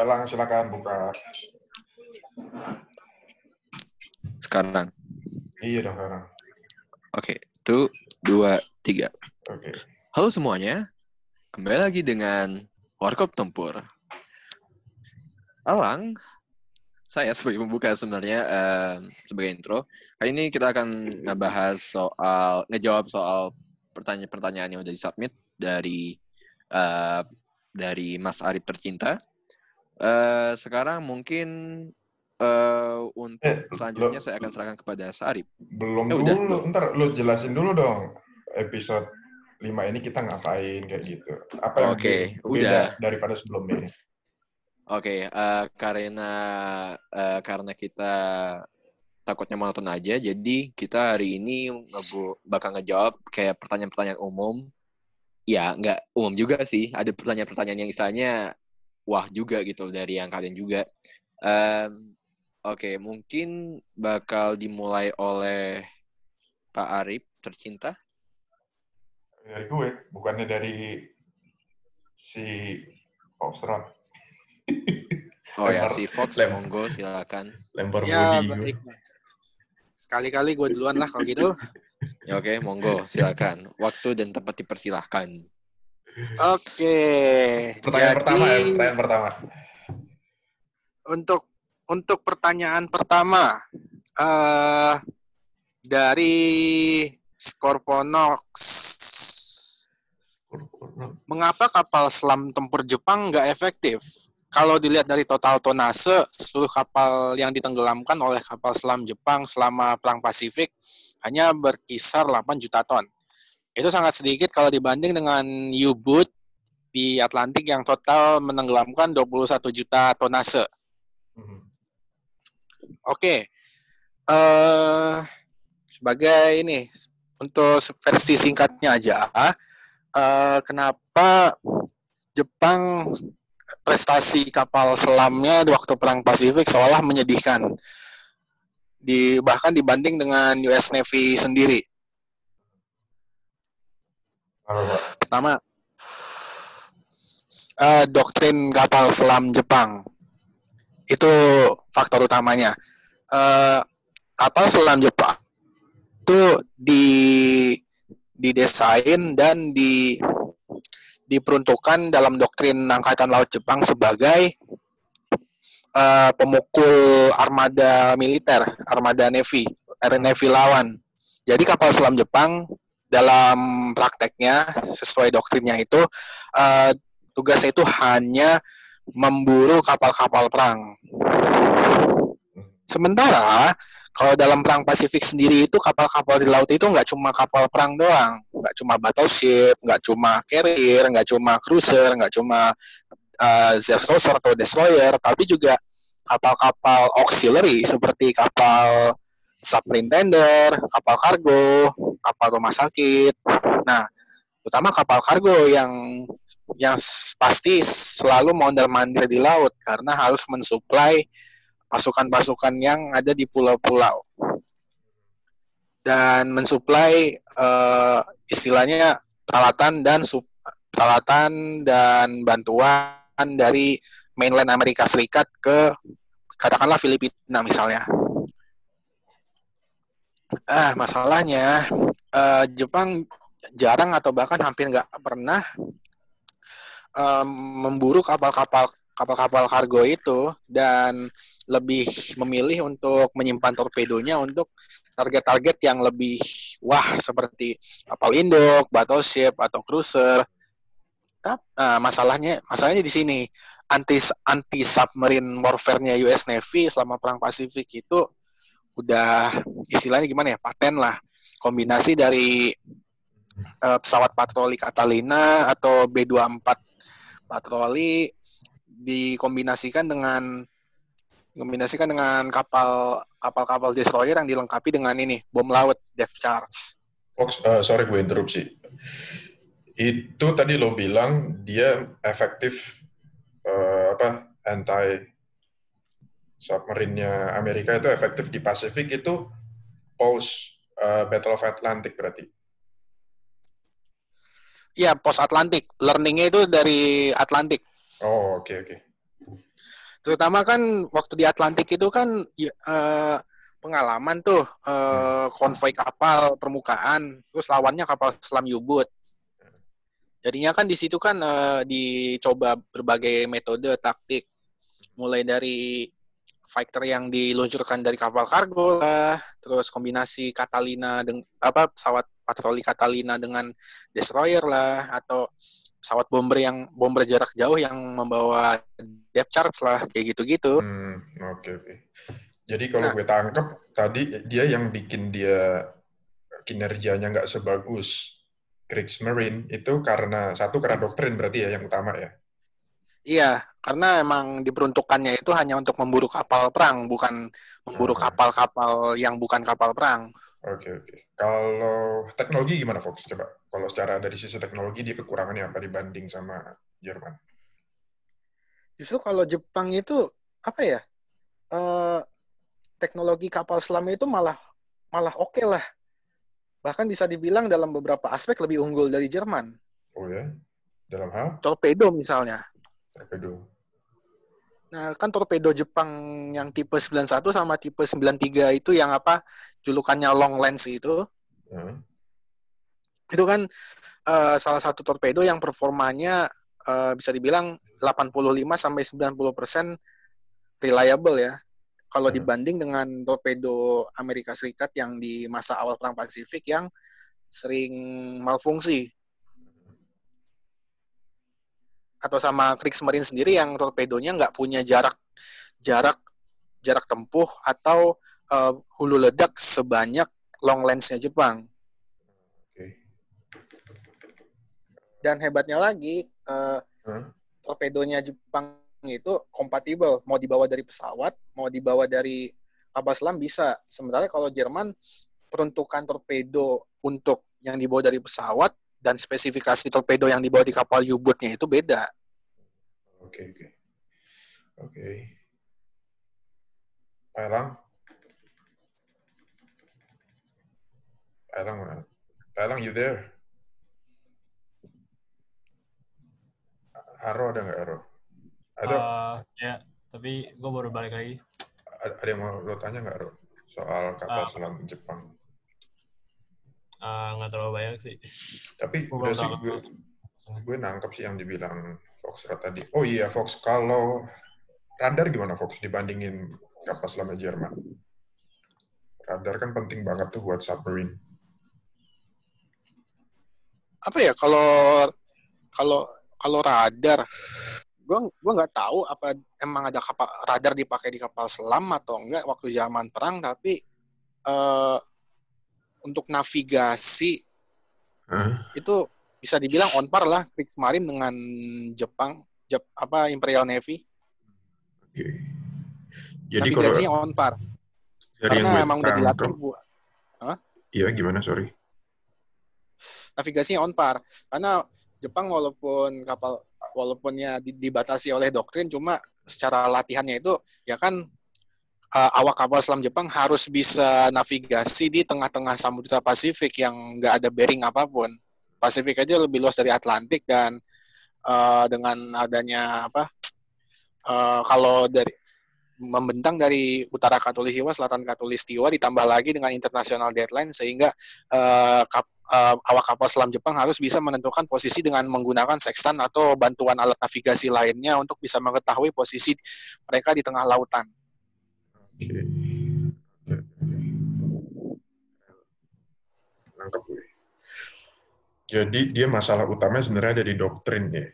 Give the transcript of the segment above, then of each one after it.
Elang silakan buka. Sekarang. Iya dong sekarang. Oke, itu dua tiga. Oke. Halo semuanya, kembali lagi dengan Warkop Tempur. Alang, saya sebagai pembuka sebenarnya eh, sebagai intro. Kali ini kita akan ngebahas soal ngejawab soal pertanyaan-pertanyaan yang udah disubmit dari eh, dari Mas Arif tercinta. Eh, sekarang mungkin eh, untuk Eh, selanjutnya lo- saya akan serahkan kepada Sarip. Belum Eh, udah, dulu, ntar lu jelasin dulu dong episode 5 ini kita ngapain kayak gitu. Apa yang Oke, beda udah. daripada sebelumnya? Oke, eh, karena eh, karena kita takutnya monoton aja, jadi kita hari ini ngebu bakal ngejawab kayak pertanyaan-pertanyaan umum. Ya, nggak umum juga sih. Ada pertanyaan-pertanyaan yang istilahnya wah juga gitu dari yang kalian juga. Em, Oke, mungkin bakal dimulai oleh Pak Arif tercinta. Dari gue, bukannya dari si Foxtrot. Oh ya, Lempar- si Fox, lem- monggo silakan. Lempar Ya, body. Sekali-kali gue duluan lah kalau gitu. Ya, Oke, monggo silakan. Waktu dan tempat dipersilahkan. Oke. Pertanyaan jadi, pertama ya, pertanyaan pertama. Untuk untuk pertanyaan pertama eh dari Scorponox. Mengapa kapal selam tempur Jepang nggak efektif? Kalau dilihat dari total tonase, seluruh kapal yang ditenggelamkan oleh kapal selam Jepang selama Perang Pasifik hanya berkisar 8 juta ton. Itu sangat sedikit kalau dibanding dengan U-boat di Atlantik yang total menenggelamkan 21 juta tonase. Mhm. Oke. eh sebagai ini untuk versi singkatnya aja, eh, kenapa Jepang prestasi kapal selamnya di waktu perang Pasifik seolah menyedihkan. Di bahkan dibanding dengan US Navy sendiri. Pertama, eh, doktrin kapal selam Jepang. Itu faktor utamanya. Eh, kapal selam Jepang itu di didesain dan di diperuntukkan dalam doktrin Angkatan Laut Jepang sebagai eh, pemukul armada militer, armada navy, navy lawan. Jadi kapal selam Jepang dalam prakteknya sesuai doktrinnya itu eh, tugasnya itu hanya memburu kapal-kapal perang. Sementara kalau dalam perang Pasifik sendiri itu kapal-kapal di laut itu nggak cuma kapal perang doang, nggak cuma battleship, nggak cuma carrier, nggak cuma cruiser, nggak cuma uh, atau destroyer, tapi juga kapal-kapal auxiliary seperti kapal submarine kapal kargo, kapal rumah sakit. Nah, terutama kapal kargo yang yang pasti selalu mondar-mandir di laut karena harus mensuplai pasukan-pasukan yang ada di pulau-pulau dan mensuplai eh, istilahnya peralatan dan peralatan dan bantuan dari mainland Amerika Serikat ke katakanlah Filipina misalnya. Ah, masalahnya eh, Jepang jarang atau bahkan hampir nggak pernah em, memburu kapal-kapal kapal-kapal kargo itu dan lebih memilih untuk menyimpan torpedonya untuk target-target yang lebih wah seperti kapal induk, battleship atau cruiser. Tap- Nah, masalahnya masalahnya di sini anti anti submarine warfare-nya US Navy selama perang Pasifik itu udah istilahnya gimana ya paten lah kombinasi dari eh, pesawat patroli Catalina atau B24 patroli dikombinasikan dengan dikombinasikan dengan kapal kapal-kapal destroyer yang dilengkapi dengan ini bom laut depth charge. Fox, eh, sorry gue interupsi. Itu tadi lo bilang dia efektif eh, apa anti submarine-nya Amerika itu efektif di Pasifik itu post eh, Battle of Atlantic berarti. Iya, post Atlantik. Learningnya itu dari Atlantik. Oh, oke oke. Terutama kan waktu di Atlantik itu kan ya, eh, pengalaman tuh eh, konvoi kapal permukaan, terus lawannya kapal selam U-boat. Jadinya kan di situ kan eh, dicoba berbagai metode taktik, mulai dari fighter yang diluncurkan dari kapal kargo lah, terus kombinasi Catalina dengan apa pesawat patroli Catalina dengan destroyer lah, atau pesawat bomber yang bomber jarak jauh yang membawa depth charge lah, kayak gitu-gitu. Hmm, oke oke. Jadi kalau Nah. gue tangkep tadi dia yang bikin dia kinerjanya nggak sebagus Kriegsmarine itu karena satu karena doktrin berarti ya yang utama ya. Iya, karena emang diperuntukannya itu hanya untuk memburu kapal perang, bukan memburu Hmm. kapal-kapal yang bukan kapal perang. Oke oke. Kalau teknologi gimana Fox? Coba kalau secara dari sisi teknologi dia kekurangannya apa dibanding sama Jerman? Justru kalau Jepang itu apa ya? Eh, teknologi kapal selam itu malah malah oke lah. Bahkan bisa dibilang dalam beberapa aspek lebih unggul dari Jerman. Oh ya, dalam hal Torpedo misalnya. Torpedo. Nah, kan torpedo Jepang yang tipe 91 sama tipe 93 itu yang apa? Julukannya long lens itu. Hmm. Itu kan eh, salah satu torpedo yang performanya eh, bisa dibilang 85 sampai 90% reliable ya. Kalau Hmm. dibanding dengan torpedo Amerika Serikat yang di masa awal Perang Pasifik yang sering malfungsi. Atau sama Kriegsmarine sendiri yang torpedonya nggak punya jarak jarak jarak tempuh atau eh, hulu ledak sebanyak long lensnya Jepang. Dan hebatnya lagi, eh, Hmm. torpedonya Jepang itu kompatibel, mau dibawa dari pesawat, mau dibawa dari kapal selam bisa. Sementara kalau Jerman peruntukan torpedo untuk yang dibawa dari pesawat dan spesifikasi torpedo yang dibawa di kapal U-boat-nya itu beda. Oke oke. Oke. Pak Elang? Pak Elang mana? Pak Elang, you there? Aro ada nggak Aro? Ada, Eh, ya, tapi gue baru balik lagi. ada ada yang mau lo tanya nggak Aro? Soal kapal Ah. selam Jepang. Eh, nggak terlalu banyak sih. Tapi udah sih gue, gue nangkep sih yang dibilang Fox tadi. Oh iya Fox, kalau radar gimana Fox dibandingin kapal selam Jerman? Radar kan penting banget tuh buat submarine. Apa ya kalau kalau kalau radar gue gue nggak tahu apa emang ada kapal radar dipakai di kapal selam atau enggak waktu zaman perang tapi eh, untuk navigasi Hah? itu bisa dibilang on par lah Kriegsmarine dengan Jepang Jep, apa Imperial Navy. Oke. Jadi kalau navigasinya on par. Karena emang udah dilatih tangkep, buat iya gimana? Sorry. navigasinya on par. Karena Jepang walaupun kapal walaupunnya di- dibatasi oleh doktrin cuma secara latihannya itu ya kan uh, awak kapal selam Jepang harus bisa navigasi di tengah-tengah Samudra Pasifik yang nggak ada bearing apa pun. Pasifik aja lebih luas dari Atlantik dan uh, dengan adanya apa uh, kalau dari membentang dari utara Katulistiwa, selatan Katulistiwa ditambah lagi dengan international deadline sehingga uh, kap- uh, awak kapal selam Jepang harus bisa menentukan posisi dengan menggunakan sextant atau bantuan alat navigasi lainnya untuk bisa mengetahui posisi mereka di tengah lautan. Nangkep gue. Jadi dia masalah utamanya sebenarnya ada di doktrin ya.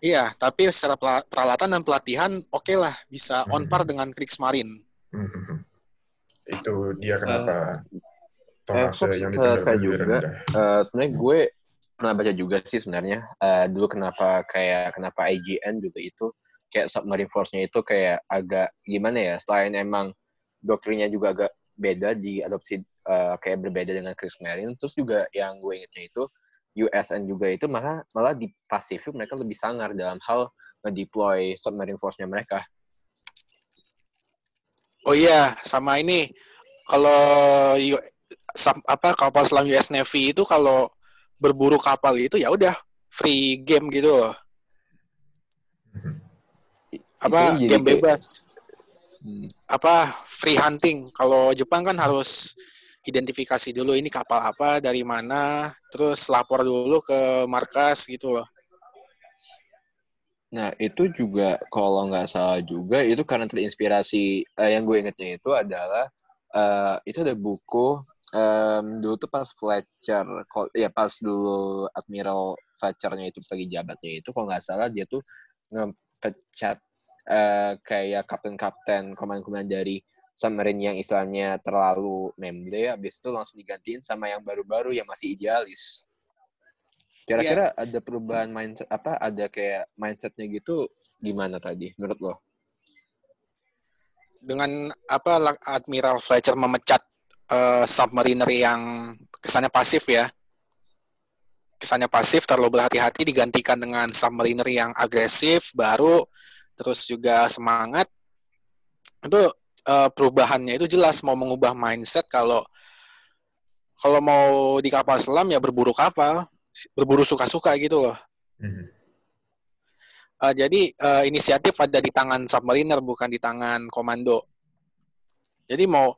Iya, tapi secara peralatan dan pelatihan oke lah bisa on par dengan Kriegsmarine. Mhm. Itu dia kenapa eh, tonase Fox, yang saya- juga. Eh, sebenarnya gue pernah baca juga sih sebenarnya Eh, dulu kenapa kayak kenapa IGN juga itu kayak submarine force-nya itu kayak agak gimana ya selain emang doktrinnya juga agak beda diadopsi eh, kayak berbeda dengan Kriegsmarine terus juga yang gue ingetnya itu USN juga itu malah malah di Pasifik mereka lebih sangar dalam hal ngedeploy submarine force-nya mereka Oh iya, sama ini kalau apa kapal selam US Navy itu kalau berburu kapal itu ya udah free game gitu. Apa jadi game kayak- bebas. Hmm. apa free hunting. Kalau Jepang kan harus identifikasi dulu ini kapal apa dari mana terus lapor dulu ke markas gitu loh. Nah, itu juga kalau nggak salah juga itu karena terinspirasi eh, yang gue ingetnya itu adalah eh, itu ada buku em, dulu tuh pas Fletcher, ya pas dulu Admiral Fletchernya itu pas lagi jabatnya itu kalau nggak salah dia tuh ngepecat eh, kayak kapten-kapten komandan dari submarine yang istilahnya terlalu memble, habis itu langsung digantiin sama yang baru-baru yang masih idealis. Kira-kira ada perubahan mindset apa? Ada kayak mindsetnya gitu gimana tadi menurut lo? dengan apa Admiral Fletcher memecat eh, submariner yang kesannya pasif ya kesannya pasif terlalu berhati-hati digantikan dengan submariner yang agresif baru terus juga semangat itu eh, perubahannya itu jelas mau mengubah mindset kalau kalau mau di kapal selam ya berburu kapal berburu suka-suka gitu loh Mhm. Eh, jadi eh, inisiatif ada di tangan submariner bukan di tangan komando. Jadi mau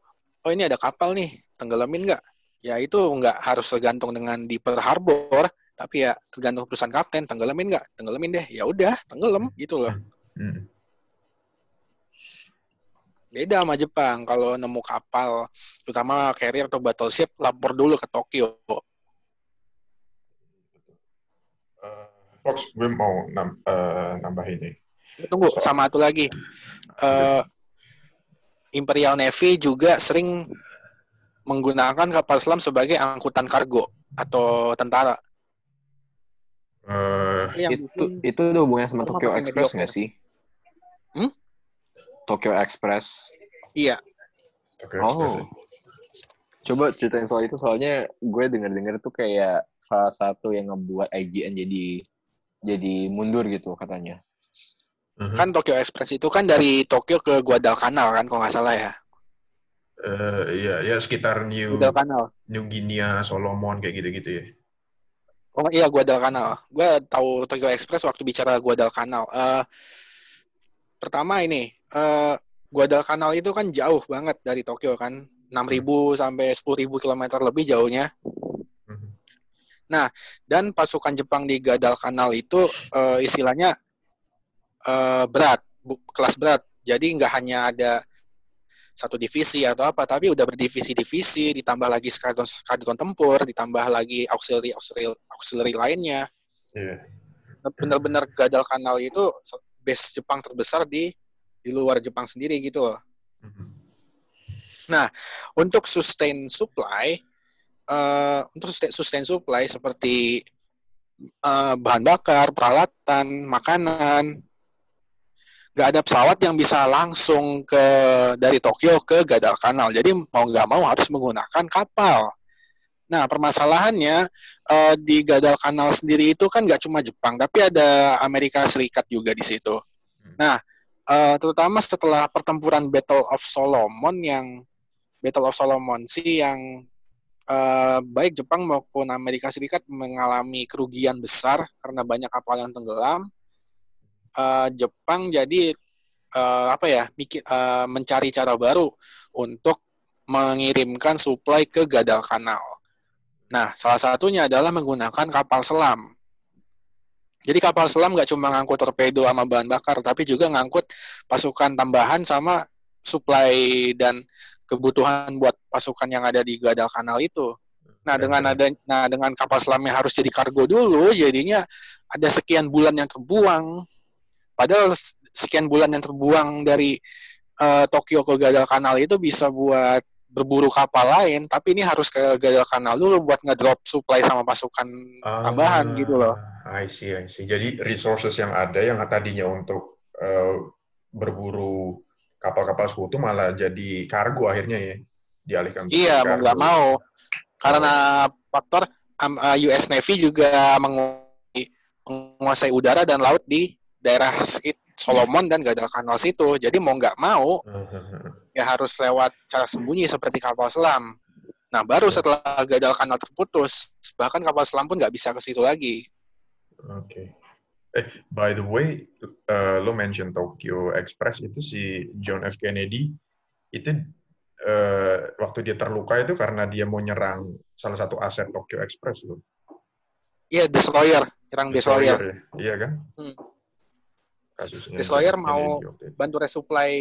oh ini ada kapal nih tenggelamin nggak? Ya itu nggak harus tergantung dengan di Pearl Harbor, tapi ya tergantung perusahaan kapten tenggelamin nggak? Tenggelamin deh. Ya udah tenggelam gitu loh. Mhm. Beda sama Jepang kalau nemu kapal, terutama carrier atau battleship lapor dulu ke Tokyo. Eh, Fox, gue mau nam- eh, nambahin nih. Tunggu So- sama satu lagi. Eh, Imperial Navy juga sering menggunakan kapal selam sebagai angkutan kargo atau tentara. Eh, Yang itu itu ada hubungannya sama Tokyo Express nggak sih? Hmm? Tokyo Express. iya, Tokyo Oh. Express. Coba ceritain soal itu soalnya gue denger-denger tuh kayak salah satu yang ngebuat IGN jadi jadi mundur gitu katanya. Mhm. kan Tokyo Express itu kan dari Tokyo ke Guadalcanal kan kalau nggak salah ya. Eh, iya, ya sekitar New Guadalcanal. New Guinea, Solomon kayak gitu-gitu ya. Oh iya Guadalcanal. Gue tahu Tokyo Express waktu bicara Guadalcanal. Eh pertama ini eh Guadalcanal itu kan jauh banget dari Tokyo kan. 6.000 sampai 10.000 kilometer lebih jauhnya. Mhm. Dan pasukan Jepang di Guadalcanal itu eh, istilahnya eh, berat, bu- kelas berat. Jadi nggak hanya ada satu divisi atau apa, tapi udah berdivisi-divisi, ditambah lagi skadron skadron tempur, ditambah lagi auxiliary auxiliary, auxiliary lainnya. Iya. Benar-benar Guadalcanal itu base Jepang terbesar di di luar Jepang sendiri gitu loh. Mhm. Untuk sustain supply, eh, untuk sustain, supply seperti eh, bahan bakar, peralatan, makanan, nggak ada pesawat yang bisa langsung ke dari Tokyo ke Guadalcanal. Jadi mau nggak mau harus menggunakan kapal. Nah permasalahannya eh, di Guadalcanal sendiri itu kan nggak cuma Jepang, tapi ada Amerika Serikat juga di situ. Nah eh, terutama setelah pertempuran Battle of Solomon yang Battle of Solomon sih yang eh, baik Jepang maupun Amerika Serikat mengalami kerugian besar karena banyak kapal yang tenggelam. Eh, Jepang jadi eh, apa ya mikir eh, mencari cara baru untuk mengirimkan suplai ke Guadalcanal. Nah, salah satunya adalah menggunakan kapal selam. Jadi kapal selam nggak cuma ngangkut torpedo sama bahan bakar, tapi juga ngangkut pasukan tambahan sama suplai dan kebutuhan buat pasukan yang ada di Guadalcanal itu. Nah, dengan ada nah dengan kapal selam yang harus jadi kargo dulu, jadinya ada sekian bulan yang terbuang. Padahal sekian bulan yang terbuang dari eh, Tokyo ke Guadalcanal itu bisa buat berburu kapal lain, tapi ini harus ke Guadalcanal dulu buat ngedrop supply sama pasukan tambahan gitu loh. Ah, I see, I see. Jadi resources yang ada yang tadinya untuk eh, berburu kapal-kapal sekutu malah jadi kargo akhirnya ya dialihkan Iya, mau nggak mau. Karena faktor um, uh, US Navy juga menguasai, udara dan laut di daerah Solomon dan Guadalcanal situ. Jadi mau nggak mau. ya harus lewat cara sembunyi seperti kapal selam. Nah, baru setelah Guadalcanal terputus, bahkan kapal selam pun nggak bisa ke situ lagi. Oke. By the way, uh, lo mention Tokyo Express itu si John F. Kennedy itu uh, waktu dia terluka itu karena dia mau nyerang salah satu aset Tokyo Express lo. Iya, Destroyer, nyerang Destroyer. ya? Iya kan? Hmm. Kasusnya Destroyer mau. Bantu resupply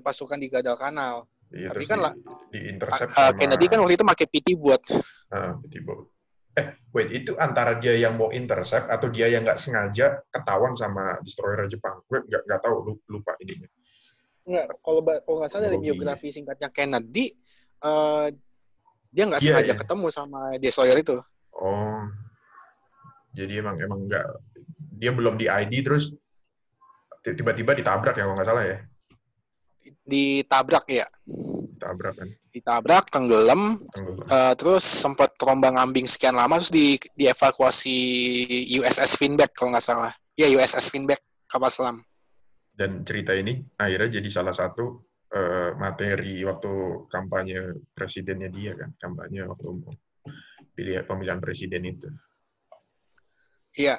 pasukan di Guadalcanal. Iya, tapi kan di, lah, di intercept Uh, sama Kennedy kan waktu itu pakai PT buat Ah, petit boat. Eh, wait, itu antara dia yang mau intercept atau dia yang nggak sengaja ketahuan sama destroyer Jepang? Gue nggak nggak tahu, lu- lupa ininya. Enggak, kalau kalau nggak salah dari biografi singkatnya Kennedy, eh, dia nggak Iya, sengaja iya. ketemu sama Destroyer itu. Oh, jadi emang emang nggak dia belum di ID terus tiba-tiba ditabrak ya kalau nggak salah ya, Ditabrak ya, ditabrak kan, ditabrak, tenggelam, tenggelam. eh, terus sempat terombang ambing sekian lama, terus di dievakuasi USS Finback kalau nggak salah. Ya USS Finback kapal selam. Dan cerita ini akhirnya jadi salah satu eh, materi waktu kampanye presidennya dia kan, kampanye waktu mau pilih pemilihan presiden itu. Iya,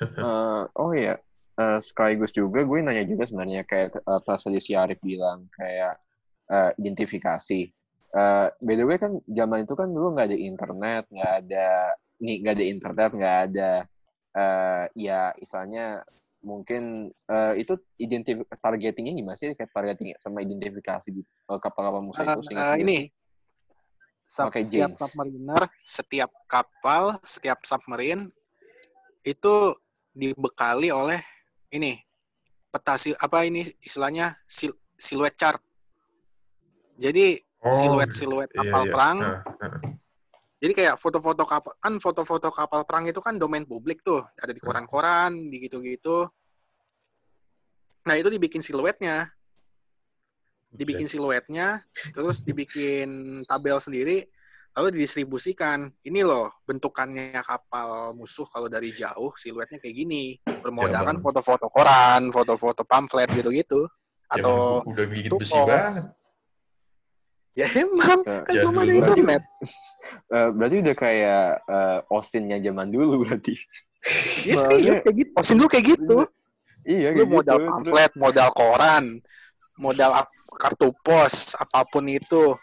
Eh, oh ya, eh, sekaligus juga gue nanya juga sebenarnya kayak eh, pas tadi si Arif bilang kayak eh, identifikasi. Eh, by the way kan zaman itu kan dulu nggak ada internet, nggak ada nih nggak ada internet, nggak ada eh, ya istilahnya mungkin eh, itu identif targetingnya gimana sih kayak targeting sama identifikasi gitu eh, kapal-kapal musuh itu gue ini. Pakai setiap James. submariner, setiap kapal, setiap submarine itu dibekali oleh ini peta sil- apa ini istilahnya sil, siluet chart. Jadi Oh, siluet-siluet iya, kapal iya. perang. Ah. Jadi kayak foto-foto kapal kan foto-foto kapal perang itu kan domain publik tuh, ada di koran-koran, di gitu-gitu. Nah, itu dibikin siluetnya, dibikin siluetnya, terus dibikin tabel sendiri, lalu didistribusikan. Ini loh bentukannya kapal musuh kalau dari jauh siluetnya kayak gini, bermodalkan Bang. foto-foto koran, foto-foto pamflet gitu-gitu, atau dulu udah bikin besi pos. banget. ya emang Eh, kan belum ada internet. Eh, berarti udah kayak eh, Austin-nya zaman dulu berarti. Ya Soalnya- serius kayak gitu. Osin dulu kayak gitu. Iya, lu kayak modal gitu. Terus- pamflet, modal koran, modal kartu pos, apa pun itu.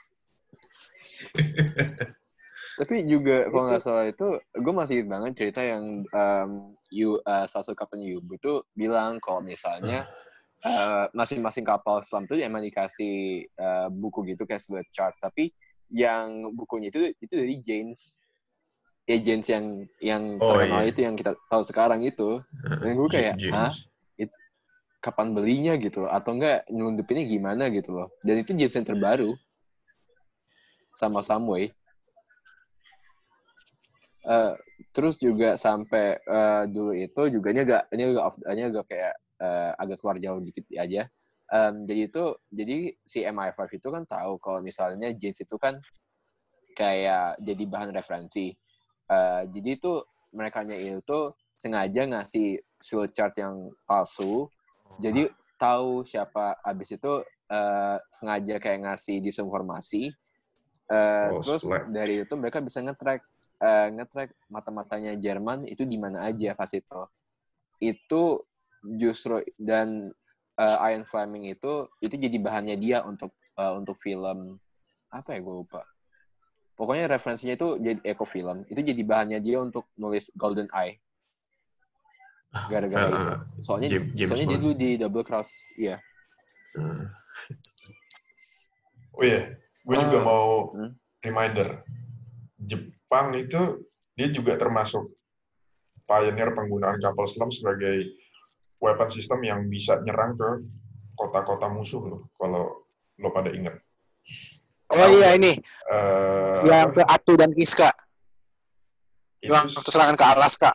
Tapi juga kalau nggak salah itu, gue masih ingat banget cerita yang um, you, uh, salah satu kapalnya Yubu tuh bilang kalau misalnya uh, masing-masing kapal selam tuh emang dikasih uh, buku gitu kayak silhouette chart, tapi yang bukunya itu itu dari James. Ya James yang yang Oh, terkenal iya. itu yang kita tahu sekarang itu. Dan gue kayak, hah? Kapan belinya gitu loh? Atau enggak nyelundupinnya gimana gitu loh. Dan itu James yang terbaru. Sama Samway. Eh, terus juga sampai eh, dulu itu juga ini agak ini agak ini agak kayak eh, agak keluar jauh dikit aja. Em, jadi itu jadi si MI5 itu kan tahu kalau misalnya James itu kan kayak jadi bahan referensi. Eh, jadi itu mereka itu sengaja ngasih skill chart yang palsu. Jadi tahu siapa abis itu eh, sengaja kayak ngasih disinformasi. Eh, Oh, terus slack. dari itu mereka bisa nge-track eh, nge-track mata-matanya Jerman itu di mana aja pas itu. Itu justru dan eh, Ian Fleming itu itu jadi bahannya dia untuk eh, untuk film apa ya gue lupa. Pokoknya referensinya itu jadi eco film. Itu jadi bahannya dia untuk nulis Golden Eye. Gara-gara Fel- itu. Soalnya James- James soalnya dia dulu di Double Cross. Iya. Hmm. Oh iya, gue juga Ah, mau hmm. reminder. Jepang itu dia juga termasuk pioneer penggunaan kapal selam sebagai weapon system yang bisa nyerang ke kota-kota musuh loh. Kalau lo pada ingat. Oh iya ini, Eh, yang ke Atu dan Kiska, yang serangan ke Alaska.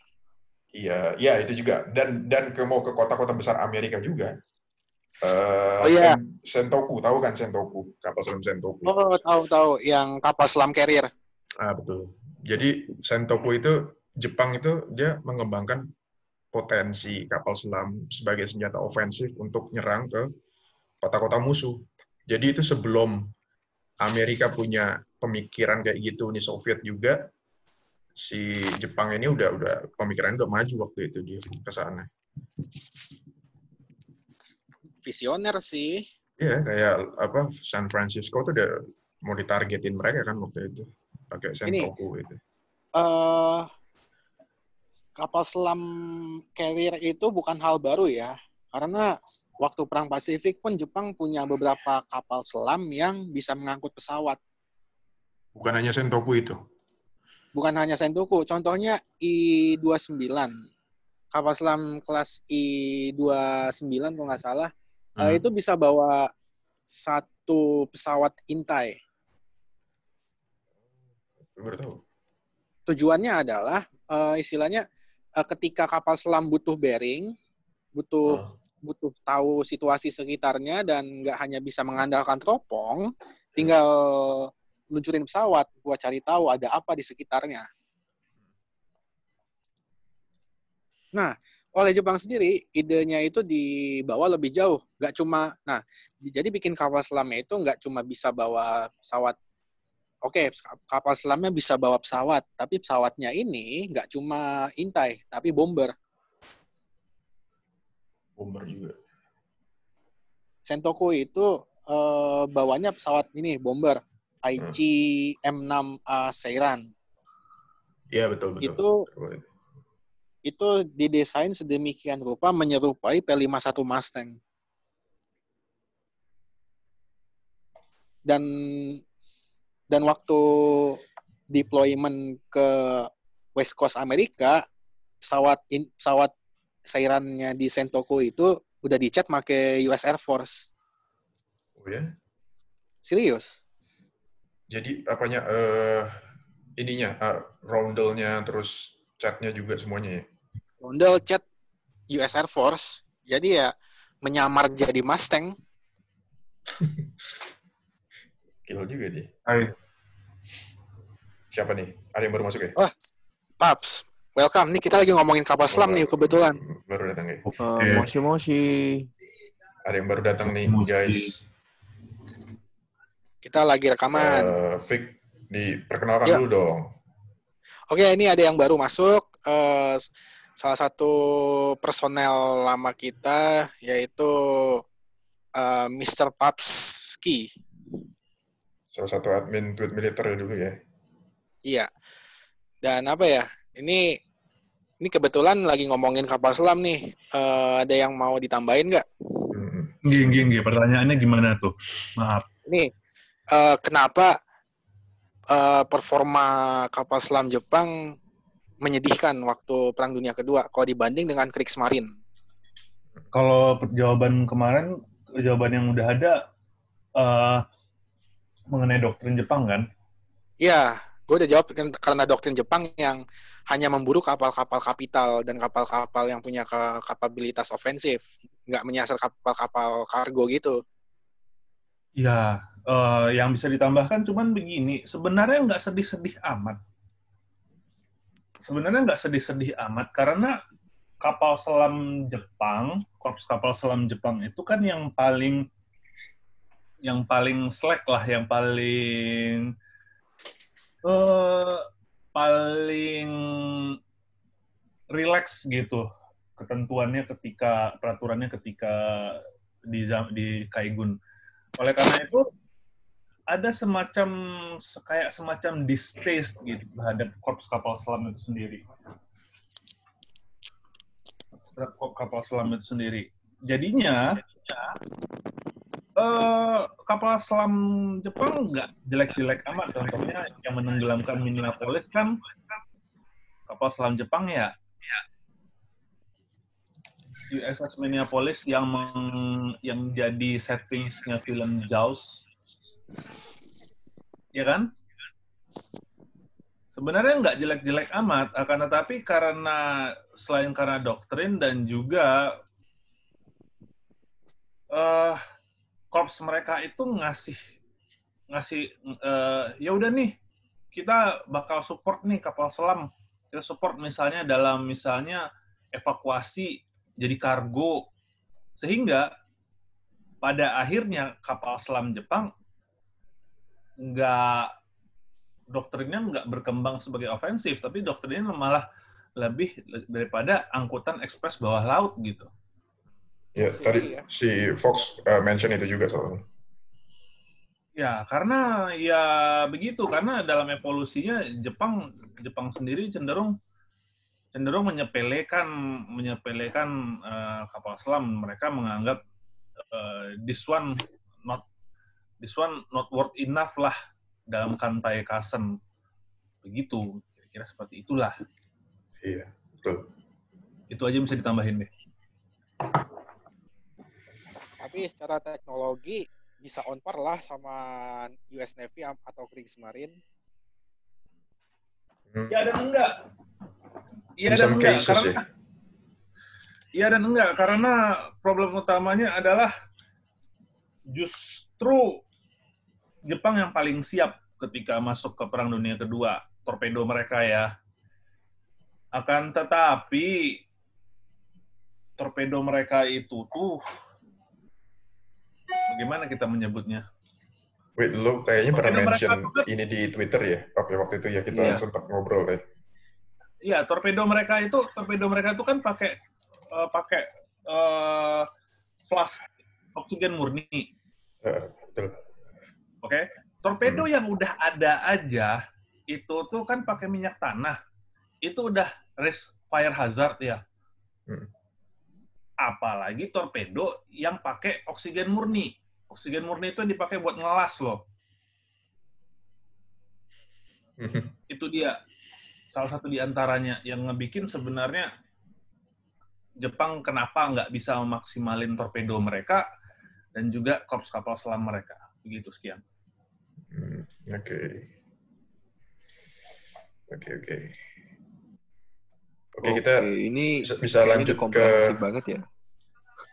Iya, iya itu juga dan dan ke mau ke kota-kota besar Amerika juga. Eh, Oh, iya. Sen- Sentoku, tahu kan Sentoku, kapal selam Sentoku. Oh tahu tahu, yang kapal selam carrier. Ah, betul. Jadi Sentoku itu Jepang itu dia mengembangkan potensi kapal selam sebagai senjata ofensif untuk nyerang ke kota-kota musuh. Jadi itu sebelum Amerika punya pemikiran kayak gitu, Uni Soviet juga si Jepang ini udah udah pemikirannya udah maju waktu itu di ke sana. Visioner sih. Iya, kayak apa San Francisco tuh udah mau ditargetin mereka kan waktu itu pakai Sentoku itu. eh kapal selam carrier itu bukan hal baru ya. Karena waktu Perang Pasifik pun Jepang punya beberapa kapal selam yang bisa mengangkut pesawat. Bukan hanya Sentoku itu. Bukan hanya Sentoku, contohnya I-29. Kapal selam kelas I-29 kalau nggak salah, eh, Hmm. itu bisa bawa satu pesawat intai. Tujuannya adalah eh, istilahnya eh, ketika kapal selam butuh bearing, butuh Oh. butuh tahu situasi sekitarnya dan nggak hanya bisa mengandalkan teropong, tinggal luncurin pesawat buat cari tahu ada apa di sekitarnya. Nah, oleh Jepang sendiri, idenya itu dibawa lebih jauh. Nggak cuma, nah, jadi bikin kapal selamnya itu nggak cuma bisa bawa pesawat. Oke, kapal selamnya bisa bawa pesawat, tapi pesawatnya ini nggak cuma intai, tapi bomber. Bomber juga. Sentoku itu eh, bawanya pesawat ini bomber Aichi M6A Seiran. Iya betul betul. Itu itu didesain sedemikian rupa menyerupai P51 Mustang. Dan dan waktu deployment ke West Coast Amerika, pesawat in, pesawat Seirannya di Sentoku itu udah dicat pakai US Air Force. Oh ya. Serius? Jadi apanya eh ininya uh, roundel-nya terus catnya juga semuanya ya. Rondel cat US Air Force. Jadi ya menyamar jadi Mustang. Gila juga dia. Hai. Siapa nih? Ada yang baru masuk ya? Oh, Paps, welcome. Nih kita lagi ngomongin kapal selam nih kebetulan. Baru datang ya. Uh, Oke. moshi moshi. Ada yang baru datang nih Moshi. guys. Kita lagi rekaman. Eh, Vic, diperkenalkan Ya. dulu dong. Oke, ini ada yang baru masuk. Eh, salah satu personel lama kita yaitu eh, Mr. Papski. Salah satu admin tweet militer ya dulu ya. Iya. Dan apa ya? Ini ini kebetulan lagi ngomongin kapal selam nih. Eh, ada yang mau ditambahin nggak? Gini, gini, gini. Pertanyaannya gimana tuh? Maaf. Ini eh, kenapa eh, performa kapal selam Jepang menyedihkan waktu Perang Dunia Kedua kalau dibanding dengan Kriegsmarine? Kalau jawaban kemarin, jawaban yang udah ada eh, mengenai doktrin Jepang kan? Ya, gue udah jawab kan karena doktrin Jepang yang hanya memburu kapal-kapal kapital dan kapal-kapal yang punya ke- kapabilitas ofensif, nggak menyasar kapal-kapal kargo gitu. Ya, eh, yang bisa ditambahkan cuman begini. Sebenarnya nggak sedih-sedih amat. Sebenarnya nggak sedih-sedih amat karena kapal selam Jepang, korps kapal selam Jepang itu kan yang paling yang paling slack lah, yang paling eh paling relax gitu ketentuannya ketika peraturannya ketika di di Kaigun. Oleh karena itu ada semacam se- kayak semacam distaste gitu terhadap korps kapal selam itu sendiri. Terhadap korps kapal selam itu sendiri. Jadinya eh, kapal selam Jepang nggak jelek-jelek amat. Contohnya yang menenggelamkan Minneapolis kan kapal selam Jepang ya USS Minneapolis yang meng- yang jadi settingsnya film Jaws, ya kan? Sebenarnya nggak jelek-jelek amat, akan tetapi karena selain karena doktrin dan juga eh korps mereka itu ngasih ngasih eh, ya udah nih kita bakal support nih kapal selam kita support misalnya dalam misalnya evakuasi jadi kargo sehingga pada akhirnya kapal selam Jepang nggak doktrinnya nggak berkembang sebagai ofensif, tapi doktrinnya malah lebih daripada angkutan ekspres bawah laut gitu. Ya, Si- tadi iya. si Fox uh, mention itu juga soalnya. Ya, karena ya begitu karena dalam evolusinya Jepang Jepang sendiri cenderung cenderung menyepelekan menyepelekan eh, kapal selam. Mereka menganggap eh, this one not this one not worth enough lah dalam kantai kasen. Begitu, kira-kira seperti itulah. Iya, betul. Itu aja bisa ditambahin deh. Tapi secara teknologi bisa on par lah sama US Navy atau Kriegsmarine. Hmm. Iya dan enggak. Iya In dan enggak cases karena ya. Iya dan enggak karena problem utamanya adalah justru Jepang yang paling siap ketika masuk ke Perang Dunia Kedua, torpedo mereka ya. Akan tetapi torpedo mereka itu tuh bagaimana kita menyebutnya? Wait, lo kayaknya pernah Torpedo mereka mention ini di Twitter ya? Oke, waktu itu ya kita Iya. sempat ngobrol ya. Iya, torpedo mereka itu torpedo mereka itu kan pakai eh, pakai eh, flash oksigen murni. Eh, betul. Oke, torpedo Hmm. yang udah ada aja itu tuh kan pakai minyak tanah. Itu udah risk fire hazard ya. Hmm. Apalagi torpedo yang pakai oksigen murni. Oksigen murni itu yang dipakai buat ngelas loh. Itu dia salah satu di antaranya yang ngebikin sebenarnya Jepang kenapa nggak bisa memaksimalin torpedo mereka dan juga korps kapal selam mereka. Begitu sekian. Hmm, Oke. Oke, oke. Oke, kita ini bisa, bisa lanjut ke banget ya.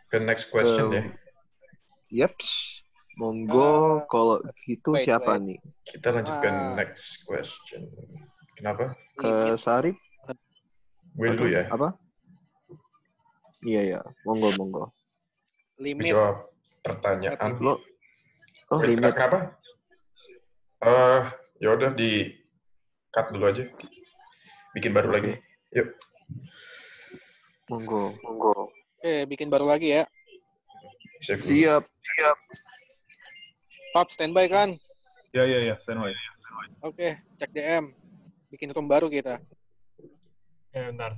ke next question Em, ya. Yaps. Monggo Ah, kalau gitu wait, siapa wait. nih? Kita lanjut ke Ah. next question. Kenapa? Ke Limit. Sarip? Gue dulu ya. Apa? Iya ya, monggo monggo. Limit jawab pertanyaan. Lo Oh, Wait, limit. Kenapa? Eh, ya udah di cut dulu aja. Bikin baru lagi. Yuk. Monggo, monggo. oke bikin baru lagi ya Save dulu. Siap. Pap standby kan Ya ya ya, standby. oke cek DM bikin room baru kita Ya, bentar.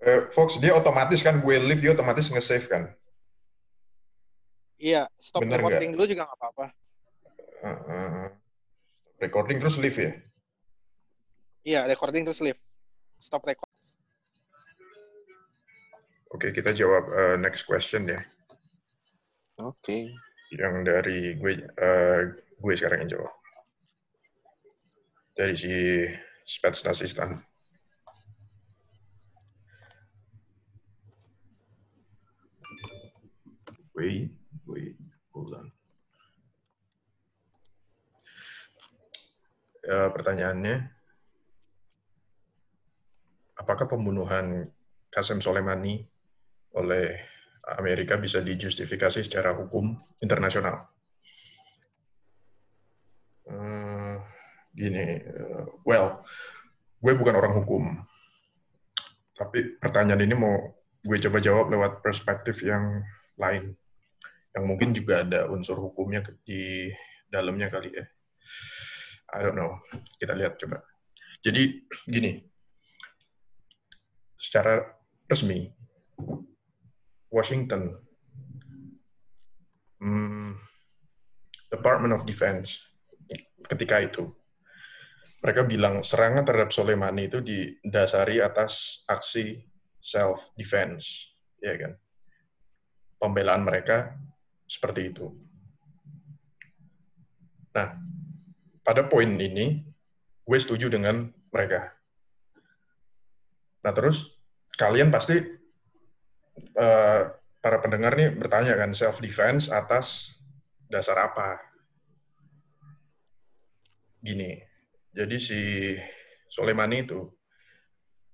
Eh, Fox, dia otomatis kan gue live, dia otomatis nge-save kan? iya stop Bener recording dulu juga nggak apa-apa Recording terus live ya? iya recording terus leave stop record Oke, kita jawab eh, next question ya. Oke. Yang dari gue, eh, gue sekarang yang jawab. Dari si Spetsnazistan. Wait, wait, hold on. Eh, pertanyaannya, apakah pembunuhan Qasem Soleimani oleh Amerika bisa dijustifikasi secara hukum internasional? Hmm, gini, eh, well, gue bukan orang hukum, tapi pertanyaan ini mau gue coba jawab lewat perspektif yang lain, yang mungkin juga ada unsur hukumnya di dalamnya kali ya. I don't know, kita lihat coba. Jadi gini, secara resmi Washington hmm, Department of Defense ketika itu mereka bilang serangan terhadap Soleimani itu didasari atas aksi self defense ya kan? Pembelaan mereka seperti itu. Nah pada poin ini gue setuju dengan mereka nah terus kalian pasti eh, para pendengar nih bertanya kan self defense atas dasar apa? Gini, jadi si Soleimani itu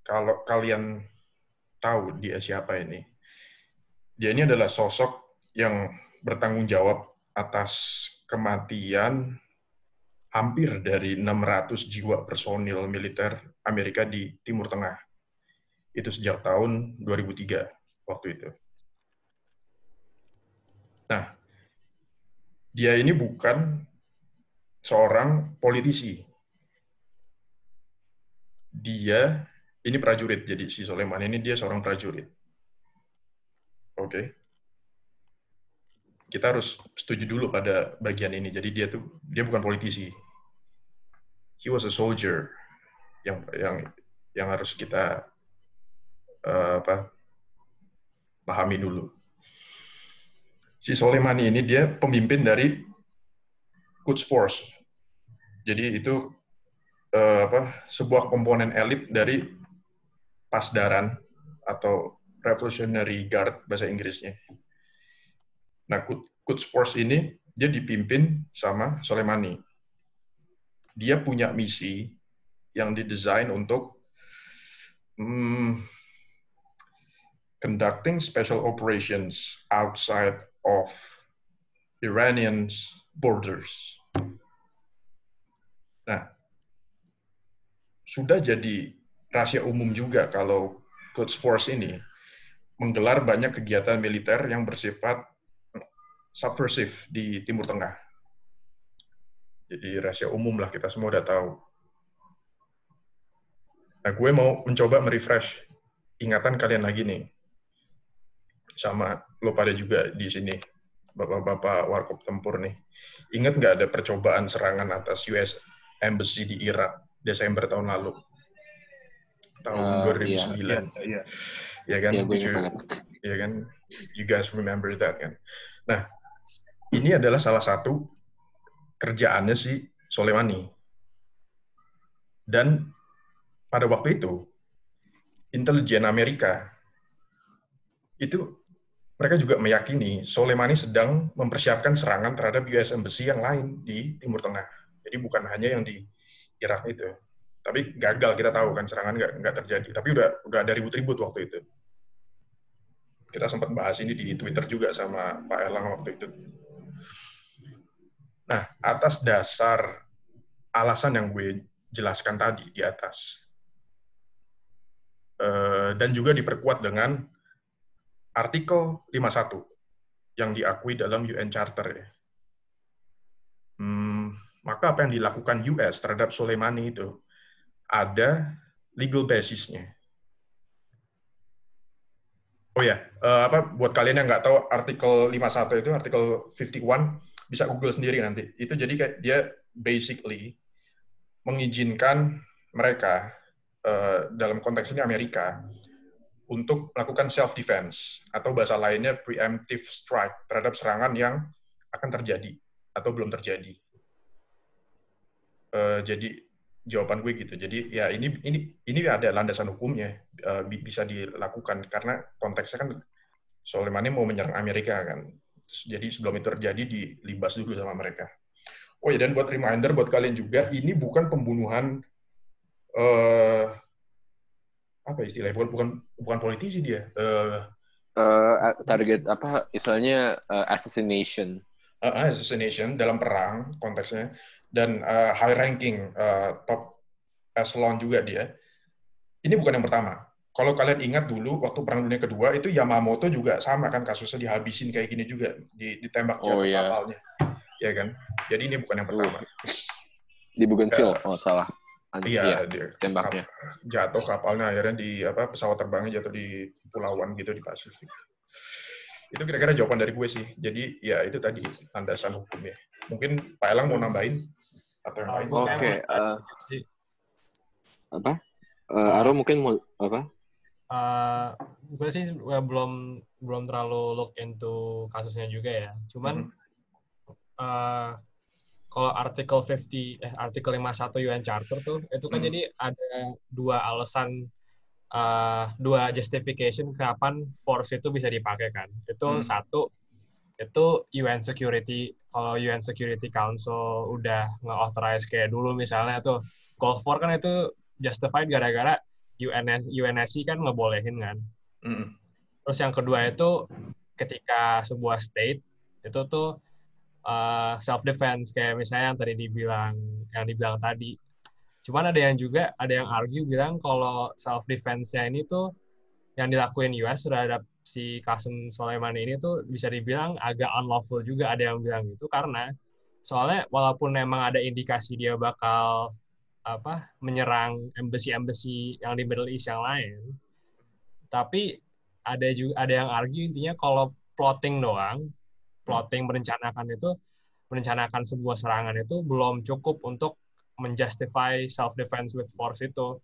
kalau kalian tahu dia siapa ini, dia ini adalah sosok yang bertanggung jawab atas kematian hampir dari 600 jiwa personil militer Amerika di Timur Tengah. Itu sejak tahun 2003 waktu itu. Nah, dia ini bukan seorang politisi. Dia ini prajurit, jadi si Soleman ini dia seorang prajurit. Oke. Okay. Kita harus setuju dulu pada bagian ini. Jadi dia tuh dia bukan politisi. He was a soldier yang yang yang harus kita uh, apa pahami dulu. Si Soleimani ini dia pemimpin dari Quds Force. Jadi itu uh, apa sebuah komponen elit dari Pasdaran atau Revolutionary Guard bahasa Inggrisnya. Nah, Quds Force ini dia dipimpin sama Soleimani. Dia punya misi yang didesain untuk hmm, conducting special operations outside of Iranian borders. Nah, sudah jadi rahasia umum juga kalau Quds Force ini menggelar banyak kegiatan militer yang bersifat subversif di Timur Tengah. Jadi rahasia umum lah, kita semua udah tahu. Nah, gue mau mencoba merefresh ingatan kalian lagi nih. Sama lo pada juga di sini, bapak-bapak warkop tempur nih. Ingat nggak ada percobaan serangan atas US Embassy di Irak Desember tahun lalu? Tahun uh, 2009. Iya, iya, iya ya kan? Iya, ya kan? You guys remember that kan? Nah, ini adalah salah satu kerjaannya si Soleimani. Dan pada waktu itu, intelijen Amerika itu mereka juga meyakini Soleimani sedang mempersiapkan serangan terhadap US Embassy yang lain di Timur Tengah. Jadi bukan hanya yang di Irak itu. Tapi gagal kita tahu kan serangan nggak terjadi. Tapi udah udah ada ribut-ribut waktu itu. Kita sempat bahas ini di Twitter juga sama Pak Elang waktu itu. Nah, atas dasar alasan yang gue jelaskan tadi di atas, eh, dan juga diperkuat dengan artikel 51 yang diakui dalam UN Charter ya. Hmm, maka apa yang dilakukan US terhadap Soleimani itu ada legal basisnya. Oh ya, uh, apa buat kalian yang nggak tahu artikel 51 itu artikel 51 bisa Google sendiri nanti. Itu jadi kayak dia basically mengizinkan mereka uh, dalam konteks ini Amerika untuk melakukan self defense atau bahasa lainnya preemptive strike terhadap serangan yang akan terjadi atau belum terjadi. Uh, jadi jawaban gue gitu. Jadi ya ini ini ini ada landasan hukumnya uh, bisa dilakukan karena konteksnya kan Soleimani mau menyerang Amerika kan. Jadi sebelum itu terjadi dilibas dulu sama mereka. Oh ya dan buat reminder buat kalian juga ini bukan pembunuhan uh, apa istilahnya bukan bukan bukan politisi dia. Uh, uh, target apa istilahnya uh, assassination. Uh, assassination dalam perang konteksnya dan uh, high ranking uh, top echelon juga dia. Ini bukan yang pertama. Kalau kalian ingat dulu waktu perang dunia kedua itu Yamamoto juga sama kan kasusnya dihabisin kayak gini juga ditembak oh, iya. kapalnya. Ya kan? Jadi ini bukan yang pertama. Di Bougainville, uh, oh salah. iya, dia tembaknya. Jatuh kapalnya akhirnya di apa pesawat terbangnya jatuh di pulauan gitu di Pasifik. Itu kira-kira jawaban dari gue sih. Jadi ya itu tadi landasan hukumnya. Mungkin Pak Elang mau nambahin? atau yang lain? Oke. Okay. Uh, eh, apa? Uh, Aro mungkin mau apa? Uh, gue sih belum belum terlalu look into kasusnya juga ya. Cuman hmm. uh, kalau artikel 50 eh artikel 51 UN Charter tuh itu kan hmm. jadi ada dua alasan uh, dua justification kapan force itu bisa dipakai kan. Itu hmm. satu itu UN Security kalau UN Security Council udah nge-authorize kayak dulu misalnya tuh Gulf War kan itu justified gara-gara UNS, UNSC kan ngebolehin kan. Mm. Terus yang kedua itu ketika sebuah state itu tuh uh, self defense kayak misalnya yang tadi dibilang yang dibilang tadi. Cuman ada yang juga ada yang argue bilang kalau self defense-nya ini tuh yang dilakuin US terhadap si Kasem Soleimani ini tuh bisa dibilang agak unlawful juga ada yang bilang gitu karena soalnya walaupun memang ada indikasi dia bakal apa menyerang embassy-embassy yang di Middle East yang lain tapi ada juga ada yang argue intinya kalau plotting doang plotting merencanakan itu merencanakan sebuah serangan itu belum cukup untuk menjustify self defense with force itu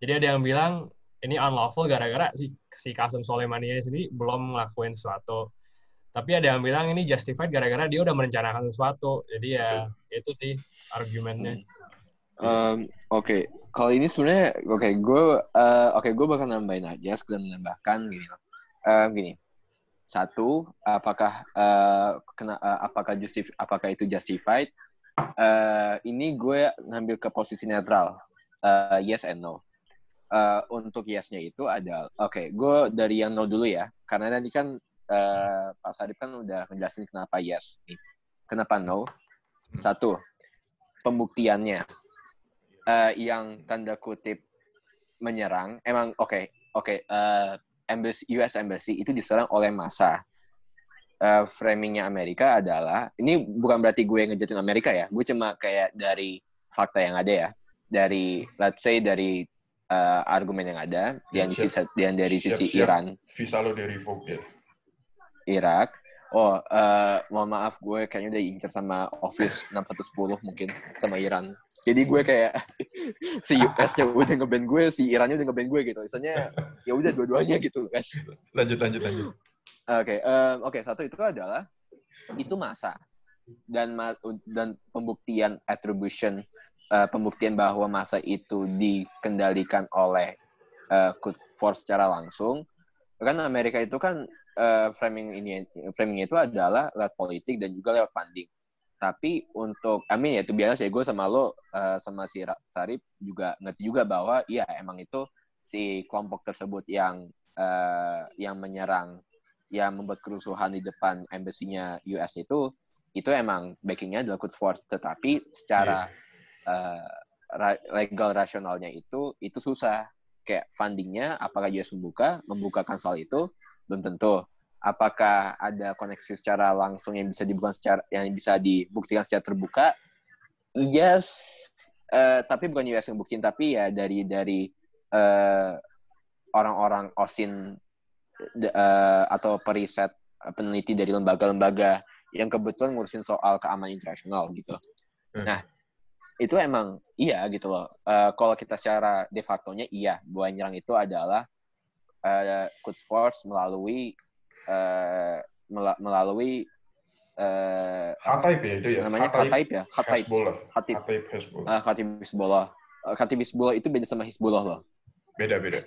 jadi ada yang bilang ini unlawful gara-gara si si Kasem Soleimani sendiri belum ngelakuin sesuatu. Tapi ada yang bilang ini justified gara-gara dia udah merencanakan sesuatu. Jadi ya itu sih argumennya. Um, oke, okay. kalau ini sebenarnya oke okay, gue uh, oke okay, gue bakal nambahin aja sekedar menambahkan gini loh. Uh, gini. Satu, apakah uh, kena uh, apakah justif apakah itu justified? Uh, ini gue ngambil ke posisi netral. Uh, yes and no uh, untuk yes-nya itu ada oke okay, gue dari yang nol dulu ya karena nanti kan uh, Pak Sarip kan udah menjelaskan kenapa yes nih kenapa no hmm. satu pembuktiannya uh, yang tanda kutip menyerang emang oke okay, oke okay, uh, embassy US embassy itu diserang oleh massa uh, framingnya Amerika adalah ini bukan berarti gue ngejatin Amerika ya gue cuma kayak dari fakta yang ada ya dari let's say dari uh, argumen yang ada yang sisi yang dari sisi siap, Iran. Visa lo dari revoke ya. Irak. Oh, uh, mohon maaf gue kayaknya udah incer sama Office 610 mungkin sama Iran. Jadi gue kayak si US-nya udah ngeband gue, si Irannya udah ngeband gue gitu. Misalnya ya udah dua-duanya gitu kan. Lanjut lanjut lanjut. Oke, okay, um, oke okay, satu itu adalah itu masa dan dan pembuktian attribution uh, pembuktian bahwa masa itu dikendalikan oleh uh, force secara langsung kan Amerika itu kan uh, framing ini framing itu adalah lewat politik dan juga lewat funding. Tapi untuk I mean ya itu biasa ya gue sama lo uh, sama si Sarip juga ngerti juga bahwa iya emang itu si kelompok tersebut yang uh, yang menyerang yang membuat kerusuhan di depan embassy-nya US itu itu emang backingnya adalah Quds Force. Tetapi secara yeah uh, legal rasionalnya itu itu susah. Kayak fundingnya apakah US membuka membukakan soal itu belum tentu apakah ada koneksi secara langsung yang bisa dibuka secara yang bisa dibuktikan secara terbuka yes uh, tapi bukan US yang buktiin tapi ya dari dari uh, orang-orang OSIN uh, atau periset peneliti dari lembaga-lembaga yang kebetulan ngurusin soal keamanan internasional gitu. Hmm. Nah, itu emang iya gitu loh. Uh, kalau kita secara de facto-nya iya, bahwa nyerang itu adalah uh, Quds Force melalui uh, melalui uh, Hataib ya itu ya. Namanya Hataib ya, Hataib. Hezbollah. Hataib Hezbollah. Uh, Hataib Hezbollah. Uh, Hataib Hezbollah itu beda sama Hezbollah loh. Beda beda.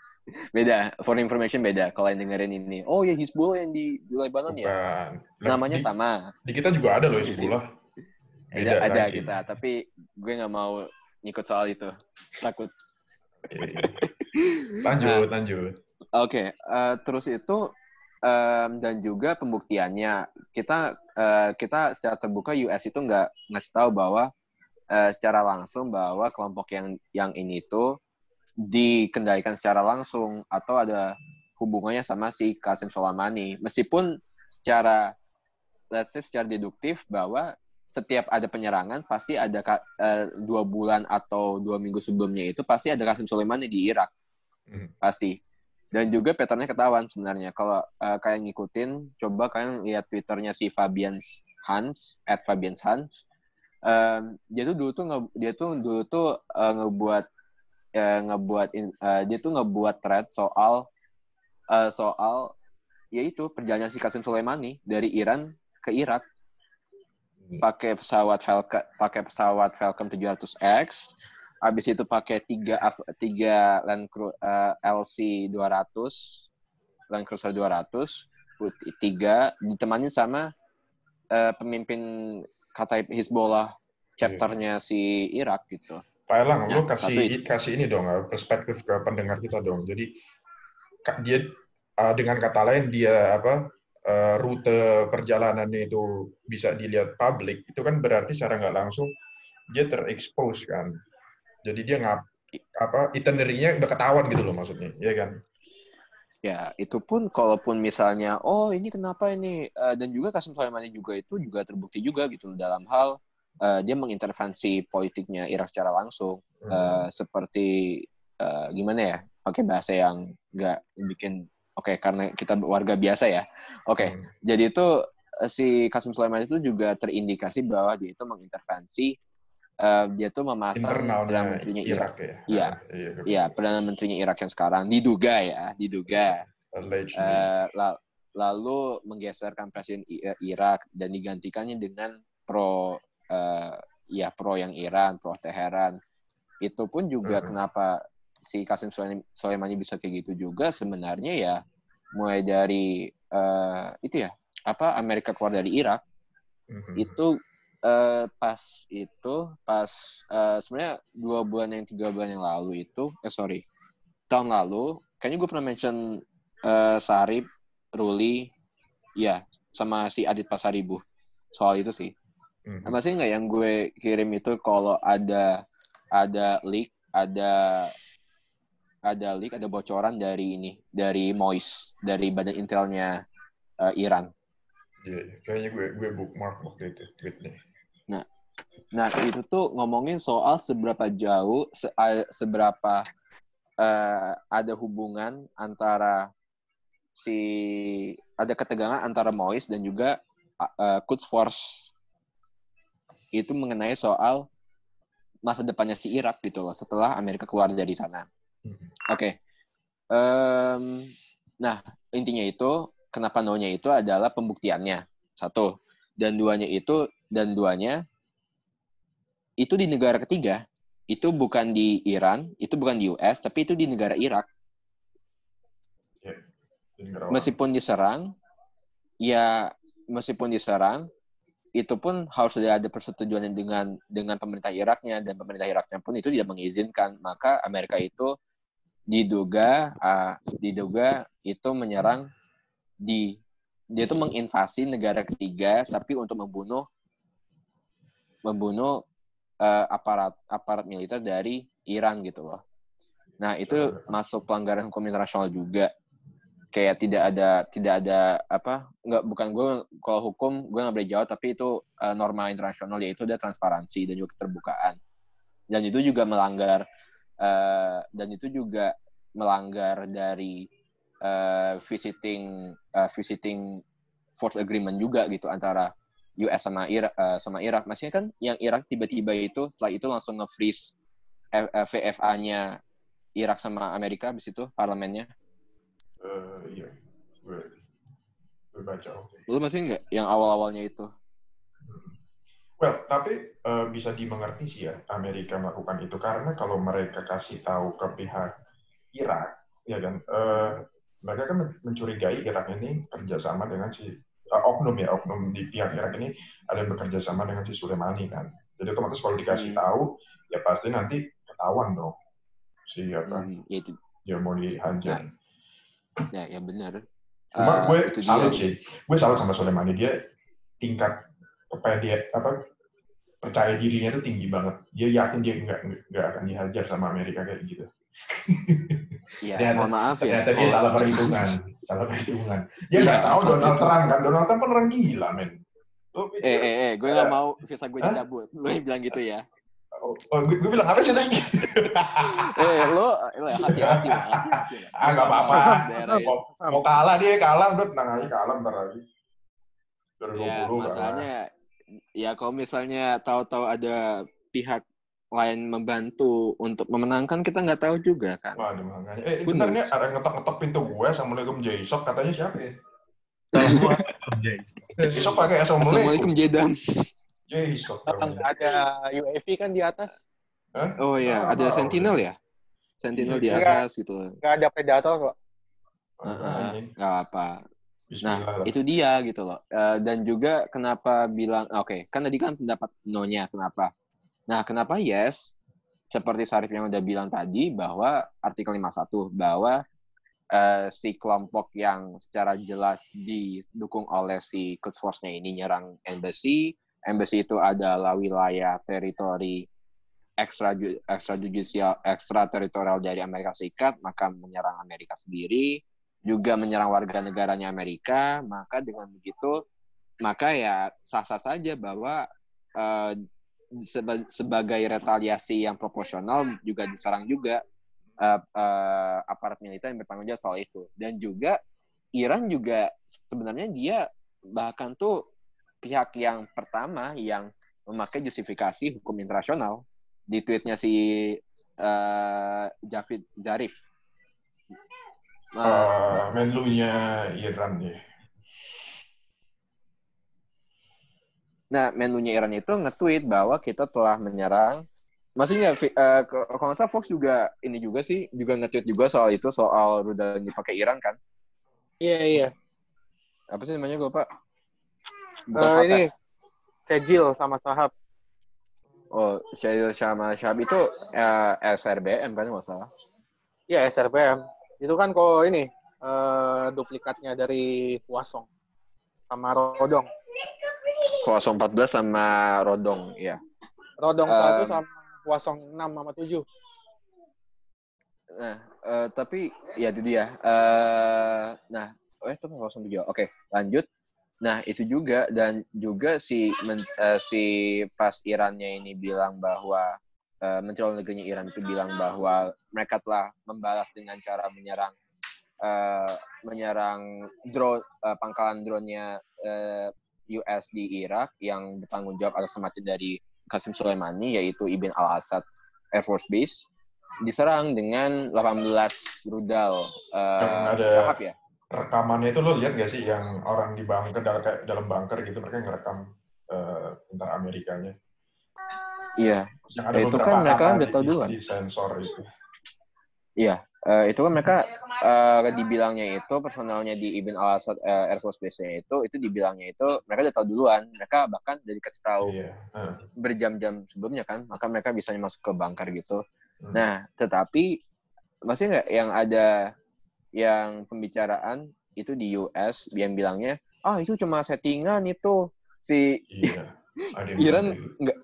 beda, for information beda kalau yang dengerin ini. Oh ya Hezbollah yang di Lebanon ya. Namanya di, sama. Di kita juga ada loh Hezbollah. Beda ada lagi. kita, tapi gue nggak mau ngikut soal itu. Takut. lanjut, nah, lanjut. Oke, okay, uh, eh, terus itu um, dan juga pembuktiannya. Kita uh, kita secara terbuka US itu nggak ngasih tahu bahwa uh, secara langsung bahwa kelompok yang yang ini itu dikendalikan secara langsung atau ada hubungannya sama si Kasim Soleimani. Meskipun secara let's say secara deduktif bahwa setiap ada penyerangan pasti ada uh, dua bulan atau dua minggu sebelumnya itu pasti ada Kasim Soleimani di Irak. Hmm. pasti. Dan juga patternnya ketahuan sebenarnya. Kalau uh, kalian ngikutin coba kalian lihat twitternya si Fabian Hans at Fabian Hans. Um, dia tuh dulu tuh nge, dia tuh dulu tuh uh, ngebuat uh, ngebuat uh, dia tuh ngebuat thread soal uh, soal yaitu perjalanan si Kasim Soleimani dari Iran ke Irak pakai pesawat Falcon pakai pesawat Falcon 700X habis itu pakai tiga tiga Land Cruiser uh, LC 200 Land Cruiser 200 putih tiga ditemani sama uh, pemimpin kata Hizbollah chapternya yeah. si Irak gitu. Pak Elang, ya, lu kasih kasih ini dong uh, perspektif ke pendengar kita dong. Jadi dia uh, dengan kata lain dia apa eh, rute perjalanannya itu bisa dilihat publik, itu kan berarti secara nggak langsung dia terekspos kan. Jadi dia ngap apa itinerary-nya udah ketahuan gitu loh maksudnya, ya kan? Ya, itu pun kalaupun misalnya, oh ini kenapa ini, Eh, dan juga Kasim Soleimani juga itu juga terbukti juga gitu dalam hal eh, dia mengintervensi politiknya Irak secara langsung, Hmm. Seperti gimana ya, pakai bahasa yang nggak bikin, oke karena kita warga biasa ya, oke, Hmm. jadi itu eh, si Kasim Soleimani itu juga terindikasi bahwa dia itu mengintervensi, eh, dia tuh memasang internalnya perdana menterinya Irak, Irak ya. Iya. Ah, iya. Iya, perdana menterinya Irak yang sekarang diduga ya, diduga. Allegedly. Eh, la- lalu menggeserkan presiden Irak dan digantikannya dengan pro eh, ya pro yang Iran, pro Teheran. Itu pun juga Mhm. kenapa si Soleim- Soleimani bisa kayak gitu juga sebenarnya ya mulai dari eh, itu ya apa Amerika keluar dari Irak Mhm. itu eh, pas itu pas eh, sebenarnya dua bulan yang tiga bulan yang lalu itu eh sorry tahun lalu kayaknya gue pernah mention eh, Sarip Ruli ya sama si Adit Pasaribu soal itu sih Mhm. masih nggak yang gue kirim itu kalau ada ada leak ada ada leak ada bocoran dari ini dari Mois dari badan intelnya eh, Iran Iya, iya. kayaknya gue gue bookmark waktu itu tweetnya. Nah, itu tuh ngomongin soal seberapa jauh, se- seberapa eh, ada hubungan antara si ada ketegangan antara Mois dan juga uh, Quds Force itu mengenai soal masa depannya si Irak gitu loh setelah Amerika keluar dari sana. Mhm. Oke. Em, nah, intinya itu kenapa no-nya itu adalah pembuktiannya. Satu. Dan duanya itu dan duanya itu di negara ketiga. Itu bukan di Iran, itu bukan di US, tapi itu di negara Irak. Di negara orang. Meskipun diserang, ya meskipun diserang, itu pun harus ada persetujuan dengan dengan pemerintah Iraknya dan pemerintah Iraknya pun itu tidak mengizinkan. Maka Amerika itu diduga ah, diduga itu menyerang di dia itu menginvasi negara ketiga tapi untuk membunuh membunuh eh, aparat aparat militer dari Iran gitu loh. Nah, itu masuk pelanggaran hukum internasional juga. Kayak tidak ada tidak ada apa nggak bukan gue kalau hukum gue nggak boleh jawab tapi itu eh, norma internasional yaitu ada transparansi dan juga keterbukaan dan itu juga melanggar eh, dan itu juga melanggar dari eh, visiting eh, visiting force agreement juga gitu antara US sama Irak sama Irak. Maksudnya kan yang Irak tiba-tiba itu setelah itu langsung nge-freeze VFA-nya Irak sama Amerika habis itu parlemennya. Eh, iya, gue gue baca. oke. Lu masih nggak yang awal-awalnya itu? Well, tapi eh, bisa dimengerti sih ya Amerika melakukan itu karena kalau mereka kasih tahu ke pihak Irak, ya kan, eh, mereka kan men- mencurigai Irak ini kerjasama dengan si eh, oknum ya oknum di pihak Irak ini ada yang bekerja sama dengan si Soleimani kan. Jadi otomatis kalau dikasih Hmm. tahu, ya pasti nanti ketahuan dong si apa Hmm, ya itu. dia mau dihajar. Ya, ya benar. Cuma Eh, gue salut sih, gue salut sama Soleimani dia tingkat apa dia apa percaya dirinya itu tinggi banget. Dia yakin dia nggak nggak akan dihajar sama Amerika kayak gitu. Ya, Ternyata- mohon maaf ya. Ternyata dia Oh, salah perhitungan, salah perhitungan. Dia Iya. nggak tahu Donald Trump kan, Donald Trump kan orang gila men. Lu Eh, eh, eh, gue nggak mau visa gue dicabut. Lu yang bilang gitu ya. oh, oh, gue, gue bilang apa sih tadi? Eh, lu hati-hati lah, hati-hati ah nggak apa-apa. Itu. Mau, mau kalah dia kalah, udah tenang aja kalah ntar lagi. 2020 Ya, masalahnya ya kalau misalnya tahu-tahu ada pihak lain membantu untuk memenangkan kita nggak tahu juga kan. Waduh, makanya. Eh, bentar nih ada yang ngetok-ngetok pintu gue. Assalamualaikum Jaisok. Katanya siapa ya? Jaisok pakai Assalamualaikum Assalamualaikum. Jedam. Jaisok. Ada UAV kan di atas. Hah? Oh ya, Ah, ada tahu. Sentinel ya? Sentinel di Iya. atas gitu. Nggak ada predator kok. Heeh, nggak apa. Nah, itu dia gitu loh. Eh, dan juga kenapa bilang oke, kan tadi kan pendapat no-nya kenapa? Nah, kenapa yes? Seperti Sarif yang udah bilang tadi bahwa artikel 51 bahwa uh, si kelompok yang secara jelas didukung oleh si Quds Force-nya ini nyerang embassy. Embassy itu adalah wilayah teritori ekstra ekstrajudisial ekstra teritorial dari Amerika Serikat, maka menyerang Amerika sendiri, juga menyerang warga negaranya Amerika, maka dengan begitu maka ya sah-sah saja bahwa uh, sebagai retaliasi yang proporsional juga diserang juga uh, uh, aparat militer yang bertanggung jawab soal itu dan juga Iran juga sebenarnya dia bahkan tuh pihak yang pertama yang memakai justifikasi hukum internasional di tweetnya si uh, Javid Zarif. Uh, menunya Iran ya. Nah, menunya Iran itu nge-tweet bahwa kita telah menyerang Maksudnya, uh, kalau nggak salah Fox juga ini juga sih, juga nge-tweet juga soal itu, soal rudal yang dipakai Iran kan? Iya, iya. Apa sih namanya gue, Pak? uh, ini, Sejil sama Sahab. Oh, Sejil sama Sahab itu uh, eh, SRBM kan, nggak salah? Iya, SRBM. Itu kan kok ini, uh, duplikatnya dari Huasong sama Rodong. Huasong 14 sama Rodong, iya. Rodong um, 1 sama kosong enam sama tujuh. Nah, uh, tapi ya itu dia. Uh, nah, eh itu kosong tujuh. Oke, lanjut. Nah, itu juga dan juga si men, uh, si pas Irannya ini bilang bahwa uh, mencolok negerinya Iran itu bilang bahwa mereka telah membalas dengan cara menyerang uh, menyerang drone uh, pangkalan drone-nya uh, US di Irak yang bertanggung jawab atas kematian dari Qasim Soleimani yaitu Ibn al-Assad Air Force Base diserang dengan 18 rudal uh, ada sahab ya. Rekamannya itu lo lihat gak sih yang orang di bunker dalam, dalam bunker gitu mereka ngerekam uh, tentara Amerikanya. Iya. itu kan mereka udah tahu duluan. Di sensor itu. Iya, uh, itu kan mereka uh, dibilangnya itu personalnya di Ibn al Assad uh, Air Force Base itu itu dibilangnya itu mereka udah tahu duluan mereka bahkan udah dikasih tahu yeah. uh. berjam-jam sebelumnya kan maka mereka bisa masuk ke bunker gitu hmm. nah tetapi masih nggak yang ada yang pembicaraan itu di US yang bilangnya ah oh, itu cuma settingan itu si yeah. Iran nggak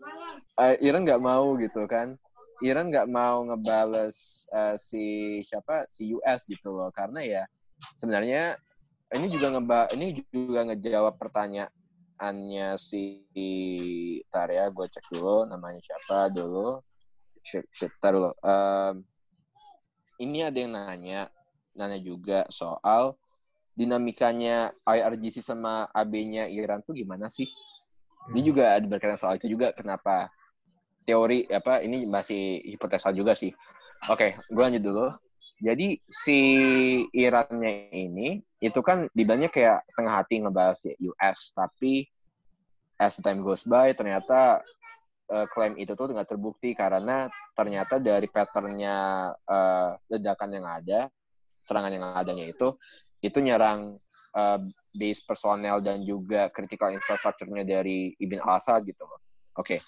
uh, Iran nggak mau gitu kan. Iran nggak mau ngebales uh, si siapa si US gitu loh. Karena ya sebenarnya ini juga ngeba ini juga ngejawab pertanyaannya si tar ya. Gue cek dulu namanya siapa dulu. Shit, shit tar dulu. Um, ini ada yang nanya nanya juga soal dinamikanya IRGC sama AB-nya Iran tuh gimana sih? Dia hmm. juga ada berkaitan soal itu juga kenapa teori apa ini masih hipotesa juga sih. Oke, okay, gue lanjut dulu. Jadi si Irannya ini itu kan dibilangnya kayak setengah hati ngebahas ya US, tapi as time goes by ternyata uh, klaim itu tuh nggak terbukti karena ternyata dari patternnya uh, ledakan yang ada, serangan yang adanya itu itu nyerang uh, base personel dan juga critical infrastructure-nya dari Ibn al-Assad gitu. Oke. Okay.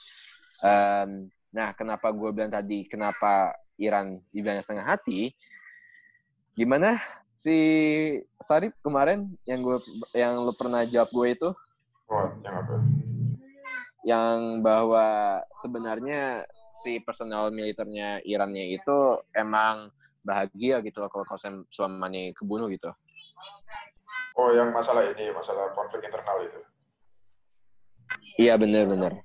Um, nah, kenapa gue bilang tadi kenapa Iran dibilangnya setengah hati? Gimana si Sarip kemarin yang gue yang lu pernah jawab gue itu? Oh, yang apa? Yang bahwa sebenarnya si personal militernya Irannya itu emang bahagia gitu loh kalau Qasem Soleimani kebunuh gitu. Oh, yang masalah ini, masalah konflik internal itu. Iya, benar-benar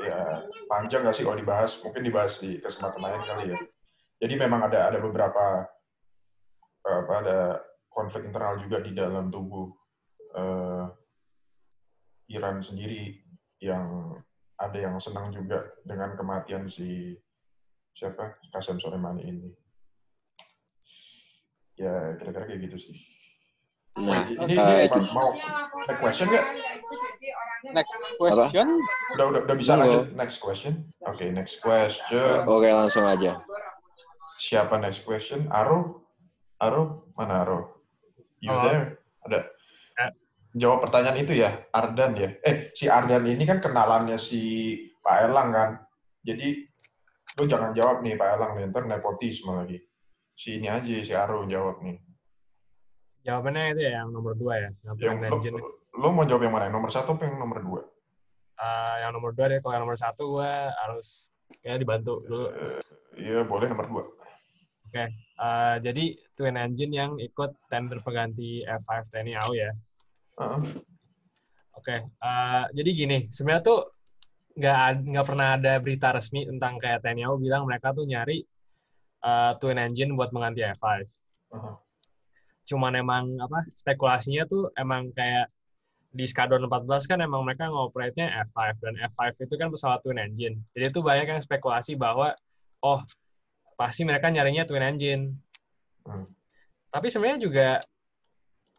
ya panjang nggak sih kalau dibahas? Mungkin dibahas di kesempatan lain kali ya. Jadi memang ada ada beberapa apa ada konflik internal juga di dalam tubuh uh, Iran sendiri yang ada yang senang juga dengan kematian si siapa? Qasem Soleimani ini. Ya kira-kira kayak gitu sih. Nah, ini, uh, ini mau next question nggak? Next question. Udah udah udah bisa lanjut next question. Oke okay, next question. Oke okay, langsung aja. Siapa next question? Aro? Aro mana Aro? You oh. there? Ada. Eh. Jawab pertanyaan itu ya, Ardan ya. Eh si Ardan ini kan kenalannya si Pak Erlang kan. Jadi lu jangan jawab nih Pak Erlang nih, ntar nepotisme lagi. Si ini aja si Aro jawab nih. jawabannya itu ya yang nomor dua ya, yang Yang lo, mau jawab yang mana? Yang nomor satu apa yang nomor dua? Eh, yang nomor dua deh, kalau yang nomor satu gue harus ya dibantu dulu. Eh, Iya, boleh nomor dua. Eh, jadi twin engine yang ikut tender pengganti F5 TNI AU ya. Heeh. Oke, eh, jadi gini, sebenarnya tuh nggak nggak pernah ada berita resmi tentang kayak TNI AU bilang mereka tuh nyari eh, twin engine buat mengganti F5. Heeh. Cuman emang apa spekulasinya tuh emang kayak di Skadron 14 kan emang mereka ngoperate-nya F5 dan F5 itu kan pesawat twin engine. Jadi itu banyak yang spekulasi bahwa oh pasti mereka nyarinya twin engine. Hmm. Tapi sebenarnya juga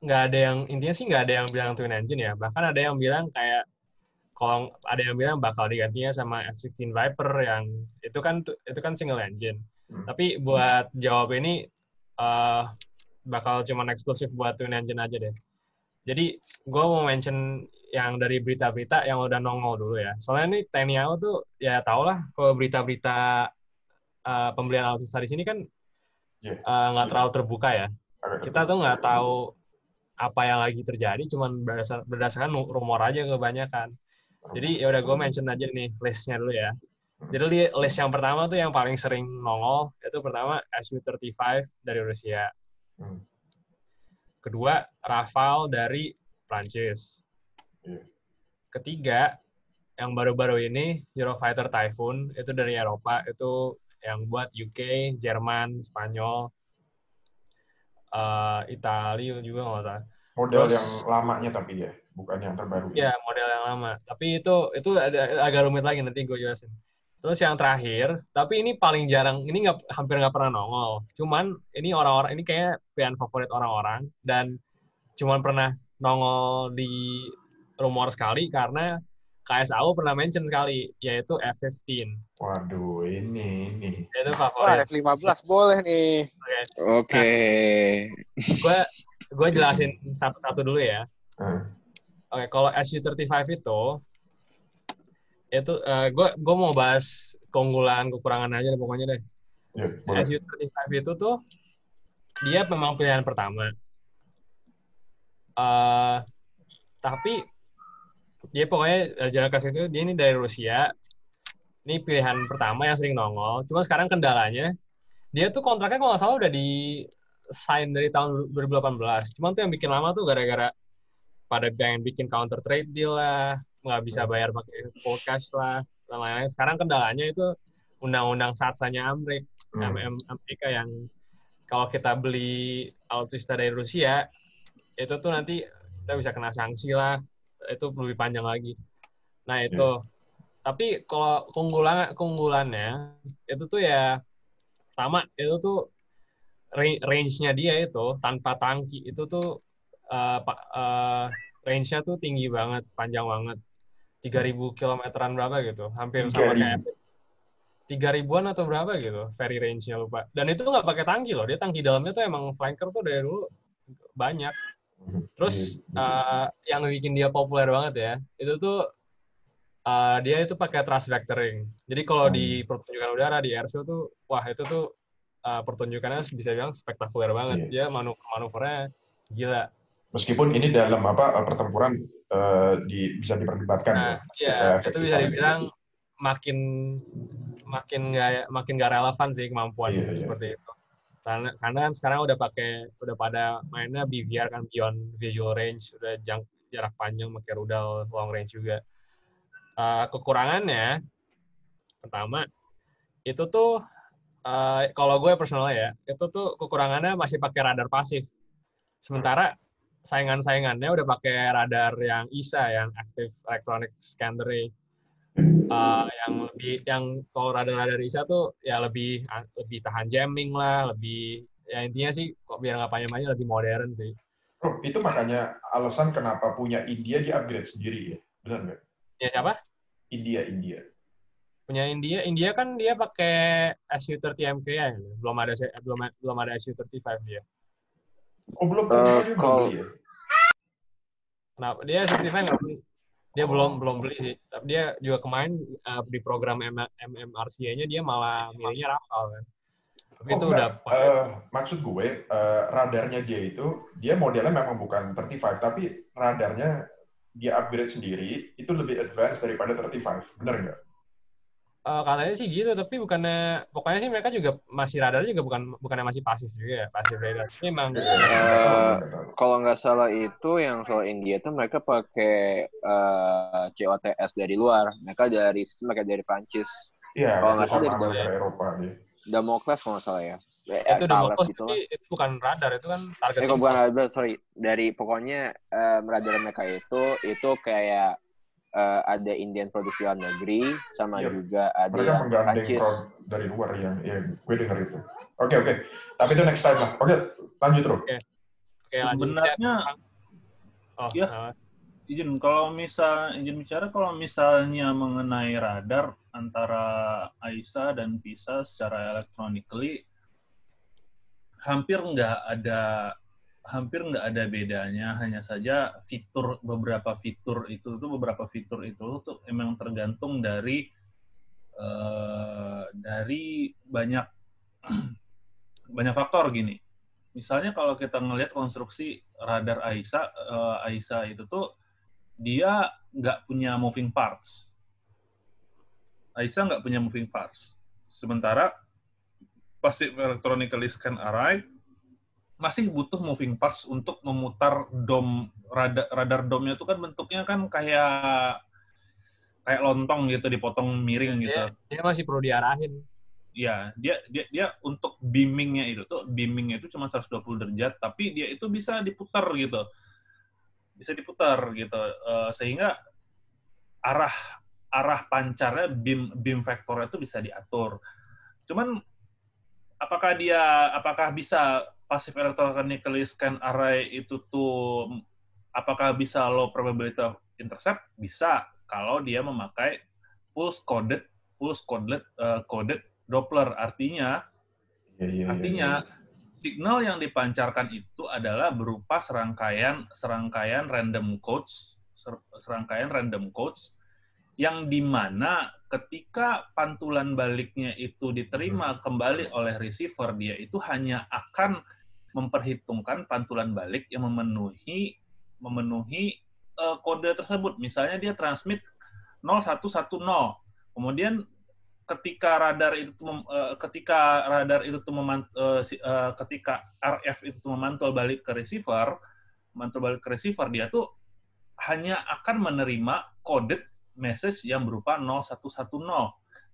nggak ada yang intinya sih nggak ada yang bilang twin engine ya. Bahkan ada yang bilang kayak kalau ada yang bilang bakal digantinya sama F16 Viper yang itu kan itu kan single engine. Hmm. Tapi buat jawab ini eh, bakal cuman eksklusif buat twin engine aja deh. Jadi gue mau mention yang dari berita-berita yang udah nongol dulu ya. Soalnya ini TNI AU tuh ya tau lah kalau berita-berita eh, pembelian alutsista di sini kan Iya. eh, nggak terlalu terbuka ya. Kita tuh nggak tahu apa yang lagi terjadi, cuman berdasar, berdasarkan rumor aja kebanyakan. Jadi ya udah gue mention aja nih listnya dulu ya. Jadi li- list yang pertama tuh yang paling sering nongol itu pertama Su-35 dari Rusia. Hmm. Kedua Rafale dari Prancis. Iya. Ketiga yang baru-baru ini Eurofighter Typhoon itu dari Eropa itu yang buat UK, Jerman, Spanyol, eh Italia juga nggak salah. Model Terus- yang lamanya tapi ya, bukan yang terbaru. Ya, model yang lama. Tapi itu itu ada, agak rumit lagi nanti gue jelasin. Terus yang terakhir, tapi ini paling jarang, ini nggak hampir nggak pernah nongol. Cuman ini orang-orang ini kayak pilihan favorit orang-orang dan cuman pernah nongol di rumor sekali karena KSAU pernah mention sekali yaitu F-15. Waduh, ini ini. Itu Wah, favorit. F15 boleh nih. Oke. Gue gue jelasin satu-satu dulu ya. Eh, Oke, kalau SU-35 itu itu gue gue mau bahas keunggulan kekurangan aja deh pokoknya deh. ya, boleh. SU-35 itu tuh dia memang pilihan pertama. eh tapi dia pokoknya eh, jalan kasih itu dia ini dari Rusia. Ini pilihan pertama yang sering nongol. Cuma sekarang kendalanya dia tuh kontraknya kalau nggak salah udah di sign dari tahun 2018. Cuman tuh yang bikin lama tuh gara-gara pada pengen bikin counter trade deal lah, nggak bisa bayar pakai full cash lah, dan lain-lain. Sekarang kendalanya itu undang-undang satsanya Amrik, Hmm. MM Amerika yang kalau kita beli alutsista dari Rusia, itu tuh nanti kita bisa kena sanksi lah, itu lebih panjang lagi. Nah itu, tapi kalau keunggulan keunggulannya itu tuh ya pertama itu tuh ra- range-nya dia itu tanpa tangki itu tuh pa- eh, range-nya tuh tinggi banget, panjang banget. 3000 kilometeran berapa gitu, hampir sama 3.000. kayak tiga ribuan atau berapa gitu, very range-nya lupa. Dan itu nggak pakai tangki loh, dia tangki dalamnya tuh emang flanker tuh dari dulu banyak. Hmm. Terus eh, yang bikin dia populer banget ya, itu tuh eh, dia itu pakai thrust vectoring. Jadi kalau di pertunjukan udara di airshow tuh, wah itu tuh eh, pertunjukannya bisa bilang spektakuler banget. Dia manu manuvernya gila. Meskipun ini dalam apa eh, pertempuran eh, di, bisa diperdebatkan Nah, ya. iya, itu bisa dibilang makin makin nggak makin nggak relevan sih kemampuan Iya, iya. seperti itu. Karena karena kan sekarang udah pakai udah pada mainnya BVR kan beyond visual range, udah jang, jarak panjang pakai rudal long range juga. Eh, kekurangannya pertama itu tuh eh, kalau gue personal ya, itu tuh kekurangannya masih pakai radar pasif. Sementara saingan-saingannya udah pakai radar yang ISA yang active electronic scan array uh, yang lebih yang kalau radar-radar ISA tuh ya lebih lebih tahan jamming lah lebih ya intinya sih kok biar nggak panjang-panjang lebih modern sih. Oh, itu makanya alasan kenapa punya India di upgrade sendiri ya. Benar nggak? ya siapa? India, India. punya India? India kan dia pakai SU-30 MK ya? Belum ada belum belum ada SU-35 dia Oh, belum kalau- beli ya? Kenapa? Dia SU-35 nggak beli dia belum belum beli sih tapi dia juga kemarin uh, di program MM MMRCA-nya dia malah milihnya Rafale kan Tapi Oh, itu enggak. udah Eh, maksud gue, eh, radarnya dia itu, dia modelnya memang bukan 35, tapi radarnya dia upgrade sendiri, itu lebih advance daripada 35. Bener nggak? Eh, katanya sih gitu, tapi bukannya pokoknya sih mereka juga masih radar juga bukan bukannya masih pasif juga ya, pasif radar. Tapi emang Nggak tahu, nggak tahu. Kalau nggak salah itu yang soal India tuh mereka pakai eh, COTS dari luar. Mereka dari mereka dari Prancis. Iya, Kalau itu nggak salah dari negara Eropa dia. Damocles kalau nggak salah ya. Ya, itu udah Thales bagus, gitu itu bukan radar, itu kan target. Eh bukan radar, sorry. Dari pokoknya eh, radar mereka itu itu kayak eh, ada Indian produksi dalam negeri sama Iya. juga ada Mereka yang menggandeng Prancis. dari luar yang, ya gue denger itu. Oke, oke. Tapi itu next time lah. Oke, lanjut terus. Oke, lanjut. Sebenarnya Oh, Iya. eh, izin kalau misal izin bicara kalau misalnya mengenai radar antara AISA dan PISA secara electronically hampir nggak ada hampir nggak ada bedanya hanya saja fitur beberapa fitur itu tuh beberapa fitur itu tuh emang tergantung dari eh, dari banyak banyak faktor gini. Misalnya kalau kita ngelihat konstruksi radar AISA eh, AISA itu tuh dia nggak punya moving parts. AISA nggak punya moving parts. Sementara passive electronically scan array masih butuh moving parts untuk memutar dom radar radar domnya itu kan bentuknya kan kayak kayak lontong gitu dipotong miring gitu. dia, dia masih perlu diarahin. Ya, dia dia dia untuk beamingnya itu tuh beamingnya itu cuma 120 derajat, tapi dia itu bisa diputar gitu, bisa diputar gitu, Eh, sehingga arah arah pancarnya beam beam vektornya itu bisa diatur. Cuman apakah dia apakah bisa passive electronically scan array itu tuh apakah bisa low probability of intercept? Bisa kalau dia memakai pulse coded pulse coded eh, coded Doppler. Artinya Iya, iya, iya, artinya iya. signal yang dipancarkan itu adalah berupa serangkaian serangkaian random codes ser- serangkaian random codes yang di mana ketika pantulan baliknya itu diterima kembali oleh receiver dia itu hanya akan memperhitungkan pantulan balik yang memenuhi memenuhi eh, kode tersebut. Misalnya dia transmit 0110 kemudian ketika radar itu mem- eh, ketika radar itu tuh memant- si- eh, ketika RF itu tuh memantul balik ke receiver memantul balik ke receiver dia tuh hanya akan menerima coded message yang berupa 0110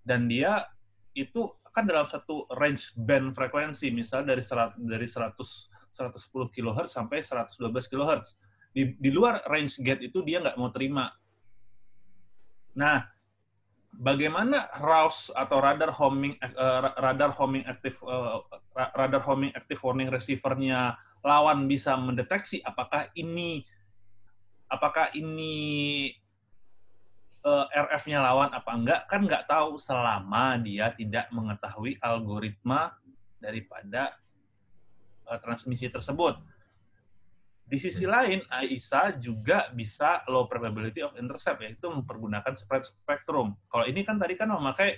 dan dia itu akan dalam satu range band frekuensi misalnya dari serat, dari 100 110 kHz sampai 112 kHz di, di luar range gate itu dia nggak mau terima. Nah bagaimana RAWS atau radar homing eh, radar homing active ra- radar homing active warning receivernya lawan bisa mendeteksi apakah ini apakah ini RF-nya lawan apa enggak kan nggak tahu selama dia tidak mengetahui algoritma daripada eh, transmisi tersebut. Di sisi lain, AISA juga bisa low probability of intercept, yaitu mempergunakan spread spectrum. Kalau ini kan tadi kan memakai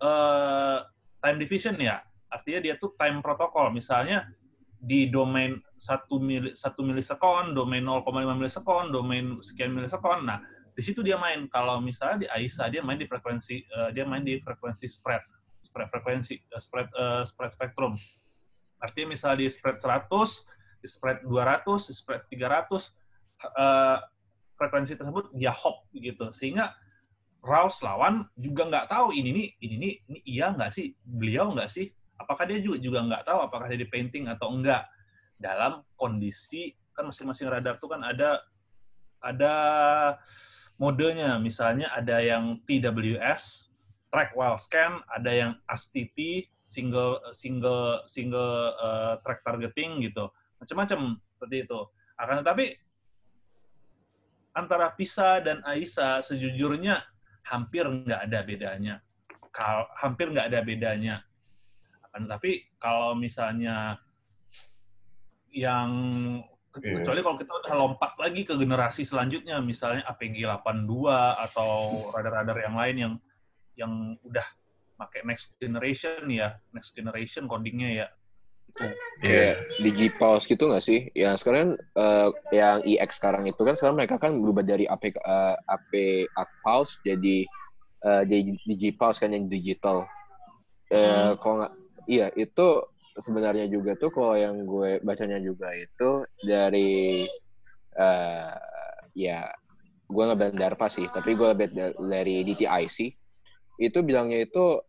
eh, time division ya, artinya dia tuh time protokol. Misalnya di domain 1 mili, 1 milisekon, domain 0,5 milisekon, domain sekian milisekon. Nah, di situ dia main. Kalau misalnya di AISA dia main di frekuensi eh, dia main di frekuensi spread, spread frekuensi eh, spread eh, spread spektrum. Artinya misalnya di spread 100, di spread 200, di spread 300 eh, frekuensi tersebut dia hop gitu. Sehingga Raus lawan juga nggak tahu ini nih ini nih ini iya nggak sih beliau nggak sih apakah dia juga juga nggak tahu apakah dia di painting atau enggak dalam kondisi kan masing-masing radar tuh kan ada ada modenya misalnya ada yang TWS track while scan ada yang ASTT single single single eh, track targeting gitu. Macam-macam seperti itu. Akan tetapi antara PISA dan AISA sejujurnya hampir nggak ada bedanya. Kal hampir nggak ada bedanya. Akan tetapi kalau misalnya yang Iya. kecuali kalau kita udah lompat lagi ke generasi selanjutnya misalnya APG 82 atau radar-radar yang lain yang yang udah pakai next generation ya, next generation codingnya ya. Itu. kayak digipause gitu nggak sih? Ya sekarang eh, yang EX sekarang itu kan sekarang mereka kan berubah dari AP eh, AP pause jadi eh, jadi digipause kan yang digital. Eh Hmm. kalau nggak iya itu sebenarnya juga tuh kalau yang gue bacanya juga itu dari eh ya gue nggak DARPA sih, tapi gue da- dari DTIC itu bilangnya itu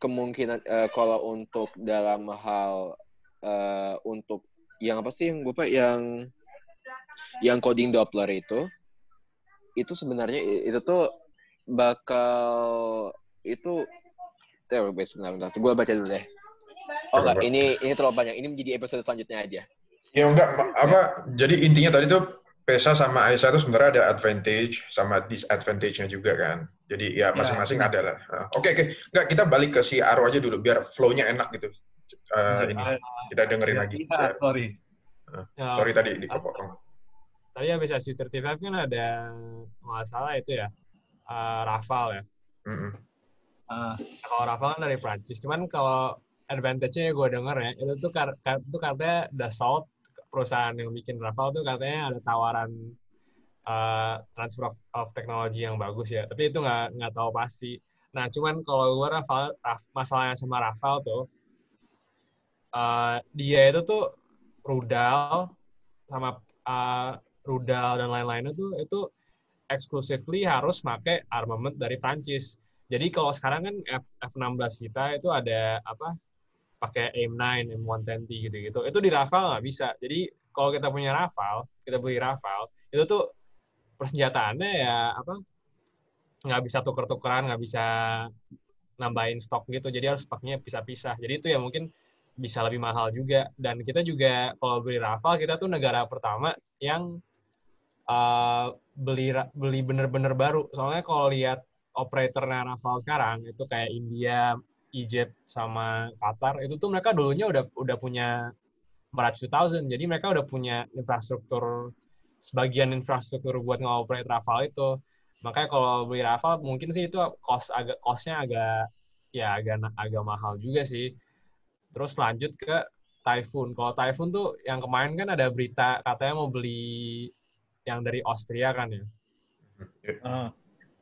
kemungkinan eh, kalau untuk dalam hal eh, untuk yang apa sih yang gue yang yang coding Doppler itu itu sebenarnya itu tuh bakal itu sebentar. gue baca dulu deh. Oh enggak, ini ini terlalu panjang. Ini menjadi episode selanjutnya aja. Ya enggak, apa, jadi intinya tadi tuh PESA sama AESA itu sebenarnya ada advantage sama disadvantage-nya juga kan. Jadi ya masing-masing iya. ada lah. Oke, oke. Enggak, kita balik ke si Aro aja dulu, biar flow-nya enak gitu. Eh, ini, kita dengerin iya, lagi. iya, sorry. Ya, Sorry tadi dikepotong. Tadi habis SU35 kan ada nggak salah itu ya eh, Rafale ya. Mm-mm. Ah, Nah, kalau Rafale kan dari Prancis. Cuman kalau advantage-nya gue denger ya, itu tuh kar itu katanya Dassault perusahaan yang bikin Rafale tuh katanya ada tawaran eh, transfer of, of technology yang bagus ya. Tapi itu nggak nggak tahu pasti. Nah, cuman kalau gue Rafale, Raf- masalahnya sama Rafale tuh, eh, dia itu tuh rudal sama eh, rudal dan lain-lainnya tuh itu exclusively harus pakai armament dari Prancis. Jadi kalau sekarang kan F, F16 kita itu ada apa pakai AIM-9, M110 gitu-gitu. Itu di Rafale nggak bisa. Jadi kalau kita punya Rafale, kita beli Rafale, itu tuh persenjataannya ya apa nggak bisa tuker-tukeran, nggak bisa nambahin stok gitu. Jadi harus pakainya pisah-pisah. Jadi itu ya mungkin bisa lebih mahal juga. Dan kita juga kalau beli Rafale, kita tuh negara pertama yang uh, beli beli bener-bener baru. Soalnya kalau lihat operatornya Rafale sekarang itu kayak India, Egypt sama Qatar itu tuh mereka dulunya udah udah punya 2000. Jadi mereka udah punya infrastruktur sebagian infrastruktur buat ngoperate Rafale itu. Makanya kalau beli Rafale mungkin sih itu cost agak costnya agak ya agak agak mahal juga sih. Terus lanjut ke Typhoon. Kalau Typhoon tuh yang kemarin kan ada berita katanya mau beli yang dari Austria kan ya. ah.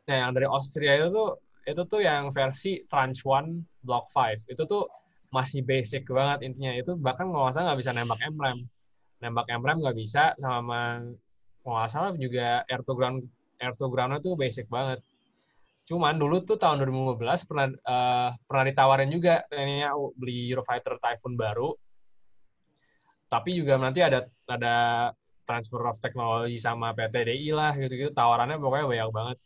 Nah, yang dari Austria itu tuh itu tuh yang versi Tranche 1 Block 5. Itu tuh masih basic banget intinya. Itu bahkan nggak bisa nembak MRAM. Nembak MRAM nggak bisa sama salah juga air to ground air to ground tuh basic banget. Cuman dulu tuh tahun 2015 pernah eh, pernah ditawarin juga kayaknya beli Eurofighter Typhoon baru. Tapi juga nanti ada ada transfer of technology sama PTDI lah gitu-gitu tawarannya pokoknya banyak banget.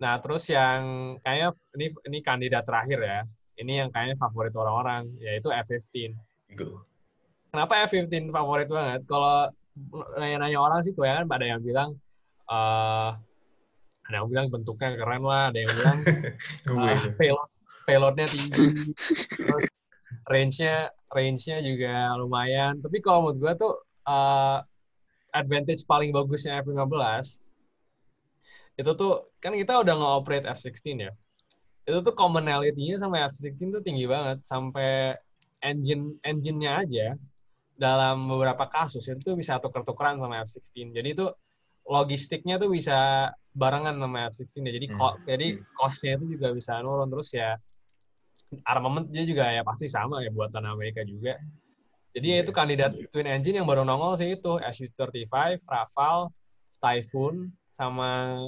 Nah, terus yang kayaknya ini ini kandidat terakhir ya. Ini yang kayaknya favorit orang-orang yaitu F-15. Eagle. Kenapa F-15 favorit banget? Kalau nanya-nanya orang sih kebanyakan ada yang bilang eh ada yang bilang bentuknya keren lah, ada yang bilang uh, payload payloadnya tinggi, terus range-nya range-nya juga lumayan. Tapi kalau menurut gue tuh eh, advantage paling bagusnya F-15 itu tuh kan kita udah nge-operate F-16 ya. Itu tuh commonality-nya sama F-16 tuh tinggi banget sampai engine engine-nya aja dalam beberapa kasus itu tuh bisa tuker-tukeran sama F-16. Jadi itu logistiknya tuh bisa barengan sama F-16 ya. Jadi Hmm. jadi cost-nya itu juga bisa nurun terus ya armamentnya juga ya pasti sama ya buatan Amerika juga. Jadi ya itu kandidat twin engine yang baru nongol sih itu Su-35, Rafale, Typhoon sama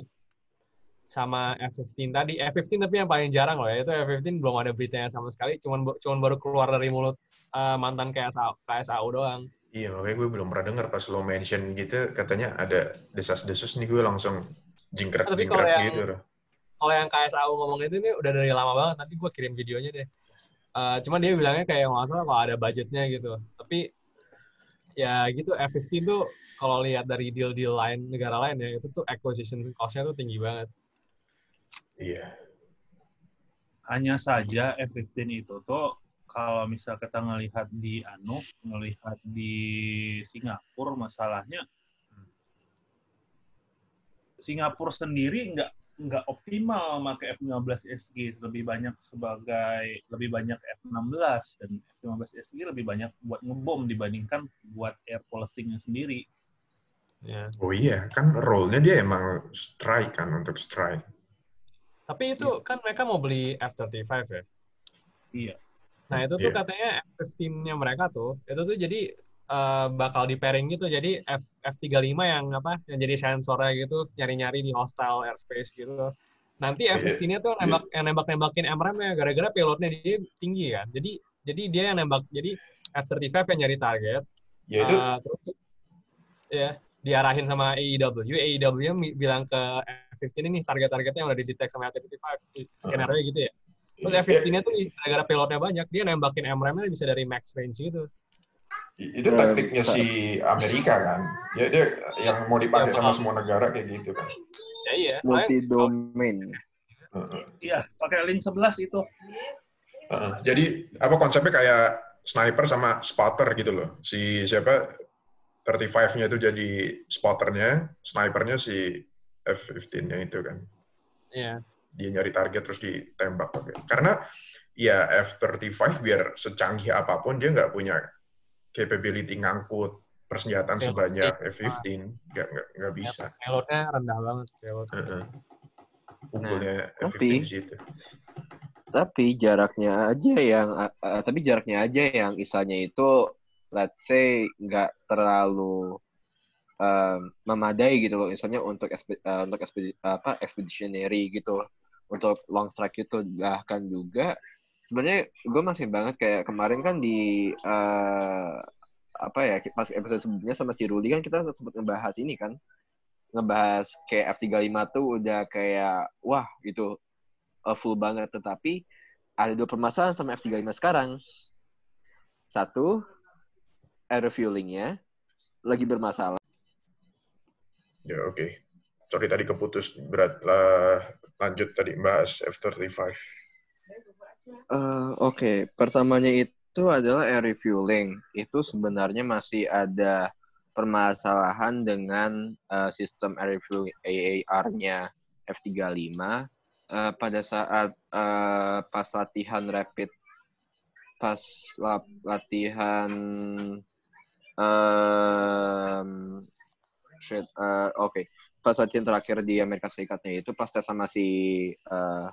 sama F-15 tadi. F-15 tapi yang paling jarang loh ya. Itu F-15 belum ada beritanya sama sekali. Cuman cuman baru keluar dari mulut uh, mantan KSA, KSAU doang. Iya, makanya gue belum pernah dengar pas lo mention gitu, katanya ada desas-desus nih, gue langsung Tapi kalau jingkret-jingkret yang- gitu. loh. Kalau yang KSAU ngomong itu nih udah dari lama banget. Nanti gue kirim videonya deh. Uh, cuman dia bilangnya kayak nggak salah kalau ada budgetnya gitu. Tapi ya gitu F-15 tuh kalau lihat dari deal-deal lain negara lain ya itu tuh acquisition cost-nya tuh tinggi banget. Iya. hanya saja F-15 itu tuh kalau misal kita ngelihat di anu ngelihat di Singapura masalahnya Singapura sendiri nggak nggak optimal pakai F15 SG lebih banyak sebagai lebih banyak F16 dan F15 SG lebih banyak buat ngebom dibandingkan buat air policingnya sendiri. Ya. Oh iya, kan role-nya dia emang strike kan untuk strike. Tapi itu kan mereka mau beli F-35 ya? Iya. Nah itu tuh Iya. katanya F-15-nya mereka tuh, itu tuh jadi eh, bakal di pairing gitu. Jadi F, F-35 yang apa, yang jadi sensornya gitu, nyari-nyari di hostile airspace gitu. Nanti Iya, F-15-nya tuh nembak, yang nembak-nembakin MRM-nya gara-gara payloadnya dia tinggi kan. Jadi jadi dia yang nembak, jadi F-35 yang nyari target, Ya itu eh, terus ya diarahin sama AEW, AEW bilang ke F-15 ini target-targetnya yang udah didetek sama F-35, skenario gitu ya. Terus Iya. F-15-nya tuh gara-gara payloadnya banyak, dia nembakin MRM-nya bisa dari max range gitu. itu taktiknya bentar. si Amerika kan. Ya dia yang mau dipakai Ya, sama semua negara kayak gitu kan. Ya iya, multi domain. Heeh. Iya, pakai link 11 itu. Heeh. Jadi apa konsepnya kayak sniper sama spotter gitu loh. Si siapa 35-nya itu jadi spotternya, snipernya si F-15-nya itu kan. iya. Dia nyari target terus ditembak. Karena ya F-35 biar secanggih apa pun dia nggak punya capability ngangkut persenjataan Oke. sebanyak F-15. Nggak, nggak, nggak bisa. Payloadnya rendah banget. Payload. Heeh. Unggulnya F-15 tapi- di situ. Tapi jaraknya aja yang uh, uh, tapi jaraknya aja yang isanya itu let's say nggak terlalu um, memadai gitu loh. Misalnya untuk uh, untuk expedi- apa expeditionary gitu untuk long strike itu. Bahkan juga sebenarnya gue masih banget kayak kemarin kan di uh, apa ya pas episode sebelumnya sama si Ruli kan kita sempat ngebahas ini kan. Ngebahas kayak F35 tuh udah kayak wah gitu. Full banget. Tetapi ada dua permasalahan sama F35 sekarang. Satu, air refuelingnya lagi bermasalah. Ya oke. Sorry tadi keputus berat lah. Lanjut tadi bahas F-35. Eh, Oke, pertamanya itu adalah air refueling. Itu sebenarnya masih ada permasalahan dengan eh, sistem air refueling AAR-nya F35 Eh, pada saat eh, pas latihan rapid pas lap- latihan shit, eh, oke pas latihan terakhir di Amerika Serikatnya itu pas tes sama si eh,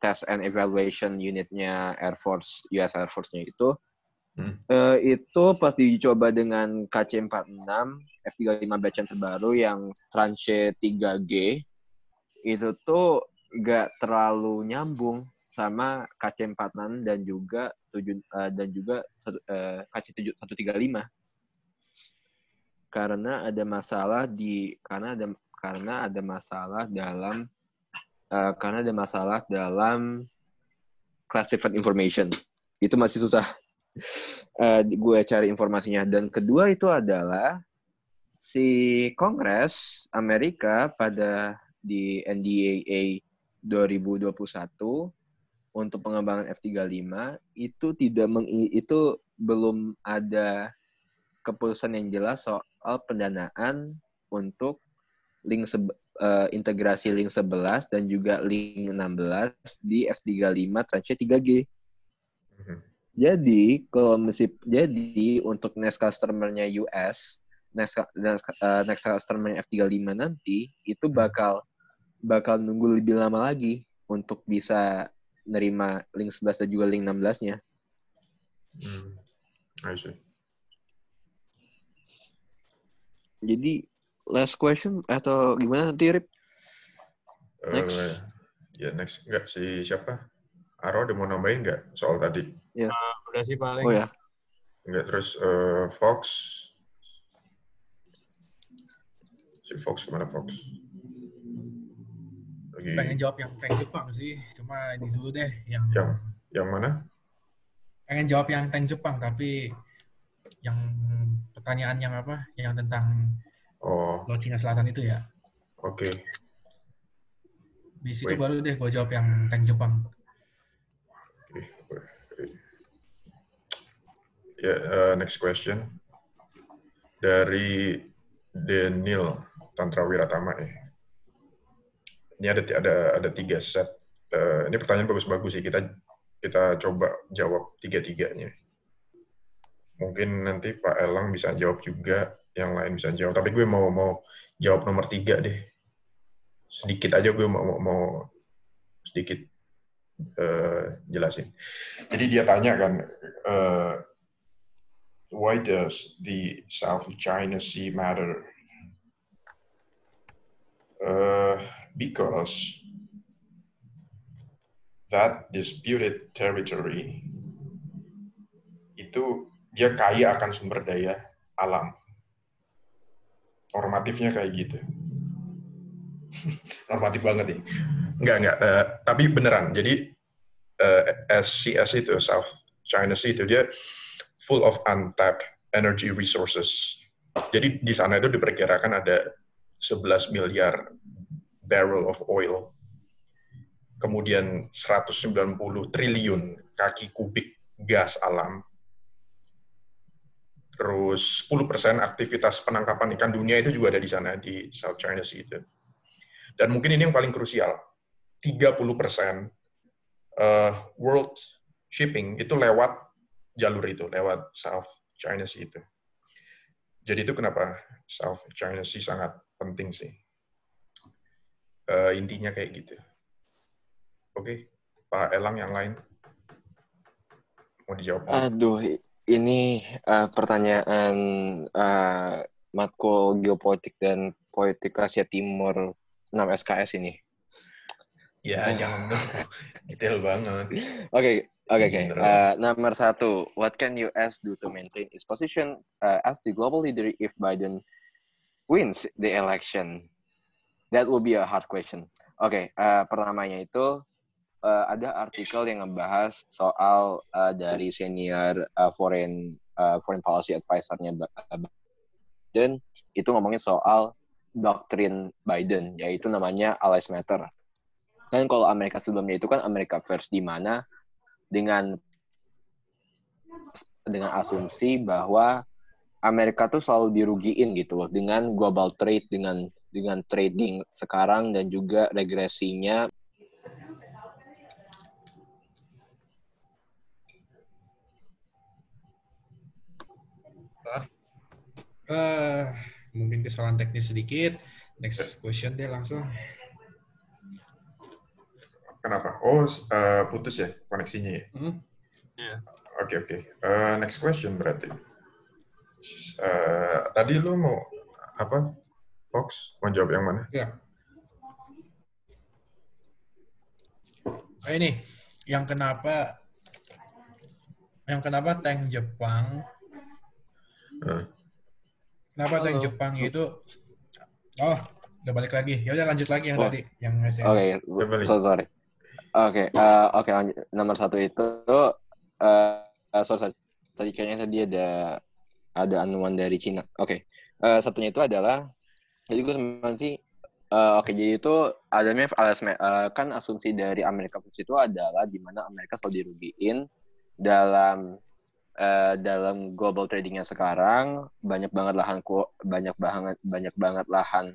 test and evaluation unitnya Air Force US Air Force-nya itu Hmm. eh, itu pas dicoba dengan KC-46 F-35 batch yang terbaru yang tranche 3G itu tuh gak terlalu nyambung sama KC-46 dan juga tujuh eh, dan juga satu- eh, KC-135 karena ada masalah di karena ada karena ada masalah dalam eh, karena ada masalah dalam classified information. Itu masih susah eh, gue cari informasinya. Dan kedua itu adalah si Kongres Amerika pada di NDAA 2021 untuk pengembangan F35 itu tidak meng, itu belum ada keputusan yang jelas soal pendanaan untuk link eh, integrasi link 11 dan juga link 16 di F35 tranche 3G. Mhm. Jadi kalau mesti jadi untuk next customer-nya US, next next, eh, next customer F35 nanti itu bakal bakal nunggu lebih lama lagi untuk bisa nerima link 11 dan juga link 16-nya. Hmm. I see. Jadi last question atau gimana nanti Rip? Eh, Next. ya next. Enggak, si siapa? Aro ada mau nambahin nggak soal tadi? Udah sih paling. Oh ya, Enggak, terus eh, Fox. Si Fox ke mana Fox? Lagi pengen jawab yang tank Jepang sih cuma ini dulu deh yang Yang? yang mana? pengen jawab yang tank Jepang tapi yang pertanyaan yang apa yang tentang Oh, Laut Cina Selatan itu ya oke. di situ Wait. baru deh gue jawab yang tank Jepang Oke. Ya, eh, next question. Dari Daniel Tantra Wiratama ya. Ini ada ada ada tiga set. Uh, ini pertanyaan bagus-bagus sih. Kita kita coba jawab tiga-tiganya. Mungkin nanti Pak Elang bisa jawab juga, yang lain bisa jawab. Tapi gue mau mau jawab nomor tiga deh. Sedikit aja gue mau mau, mau sedikit uh, jelasin. Jadi dia tanya kan, uh, why does the South China Sea matter? Uh, because that disputed territory itu dia kaya akan sumber daya alam. Normatifnya kayak gitu. Normatif banget nih. Enggak, enggak. Uh, tapi beneran. Jadi uh, SCS itu, South China Sea itu, dia full of untapped energy resources. Jadi di sana itu diperkirakan ada 11 miliar barrel of oil. Kemudian 190 triliun kaki kubik gas alam. Terus 10% aktivitas penangkapan ikan dunia itu juga ada di sana, di South China Sea itu. Dan mungkin ini yang paling krusial, 30% uh, world shipping itu lewat jalur itu, lewat South China Sea itu. Jadi itu kenapa South China Sea sangat penting sih. Uh, intinya kayak gitu. Oke, okay. Pak Elang yang lain mau dijawab? Aduh, ini uh, pertanyaan uh, matkul geopolitik dan politik Asia Timur 6 SKS ini. Ya, jangan detail banget. Oke, oke, oke. Nomor satu, what can US do to maintain its position uh, as the global leader if Biden wins the election? That will be a hard question. Oke, okay, uh, pertamanya itu uh, ada artikel yang ngebahas soal uh, dari senior uh, foreign uh, foreign policy advisor-nya Biden itu ngomongin soal doktrin Biden yaitu namanya Allies Matter. Dan kalau Amerika sebelumnya itu kan Amerika First di mana dengan dengan asumsi bahwa Amerika tuh selalu dirugiin gitu loh dengan global trade dengan dengan trading sekarang dan juga regresinya Uh, mungkin kesalahan teknis sedikit. Next question deh langsung. Kenapa? Oh, uh, putus ya koneksinya ya? Hmm? Yeah. Oke, okay, oke. Okay. Uh, next question berarti. Uh, tadi lu mau apa? Fox, mau jawab yang mana? Ya. Oh, ini, yang kenapa yang kenapa tank Jepang uh. Kenapa Halo. tank Jepang itu Oh, udah balik lagi. Ya udah lanjut lagi yang oh. tadi yang Oke, okay, so, so sorry. Oke, okay, uh, oke okay, lanjut. Nomor satu itu uh, uh, sorry, sorry. Tadi kayaknya tadi ada ada anuan dari Cina. Oke. Okay. Uh, satunya itu adalah jadi gue sebenarnya sih uh, oke okay, jadi itu adanya uh, kan asumsi dari Amerika itu adalah di mana Amerika selalu dirugiin dalam uh, dalam global tradingnya sekarang. Banyak banget lahan banyak banget banyak banget lahan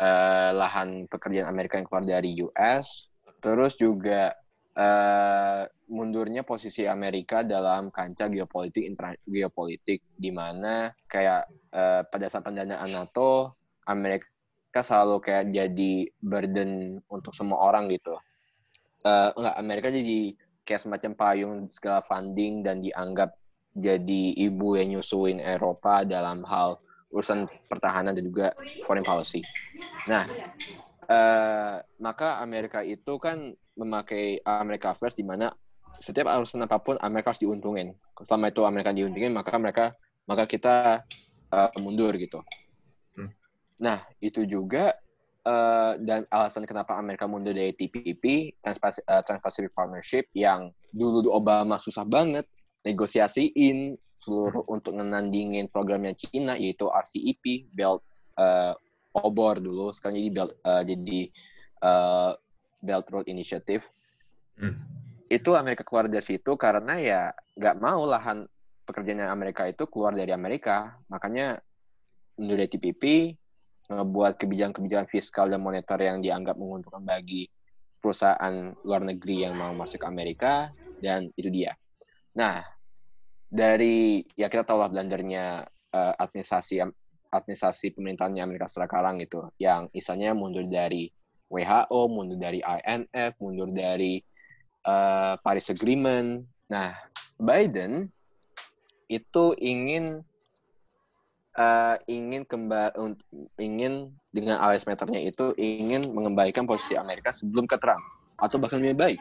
uh, lahan pekerjaan Amerika yang keluar dari US terus juga uh, mundurnya posisi Amerika dalam kancah geopolitik geopolitik di mana kayak uh, pada saat pendanaan NATO Amerika selalu kayak jadi burden untuk semua orang gitu uh, enggak Amerika jadi kayak semacam payung segala funding dan dianggap jadi ibu yang nyusuin Eropa dalam hal urusan pertahanan dan juga foreign policy. Nah, uh, maka Amerika itu kan memakai Amerika First di mana setiap urusan apa pun Amerika harus diuntungin. Selama itu Amerika diuntungin, maka mereka maka kita uh, mundur gitu. Nah, itu juga uh, dan alasan kenapa Amerika mundur dari TPP, Trans-Pacific Partnership yang dulu Obama susah banget negosiasiin seluruh hmm. untuk menandingin programnya Cina yaitu RCEP Belt uh, Obor dulu sekarang jadi Belt uh, jadi uh, Belt Road Initiative hmm. itu Amerika keluar dari situ karena ya nggak mau lahan pekerjaan Amerika itu keluar dari Amerika makanya menurut TPP ngebuat kebijakan-kebijakan fiskal dan moneter yang dianggap menguntungkan bagi perusahaan luar negeri yang mau masuk ke Amerika dan itu dia. Nah, dari ya kita tahu lah blendernya uh, administrasi administrasi pemerintahannya Amerika sekarang gitu, yang misalnya mundur dari WHO, mundur dari INF, mundur dari uh, Paris Agreement. Nah, Biden itu ingin uh, ingin kembali ingin dengan alias meternya itu ingin mengembalikan posisi Amerika sebelum ke Trump atau bahkan lebih baik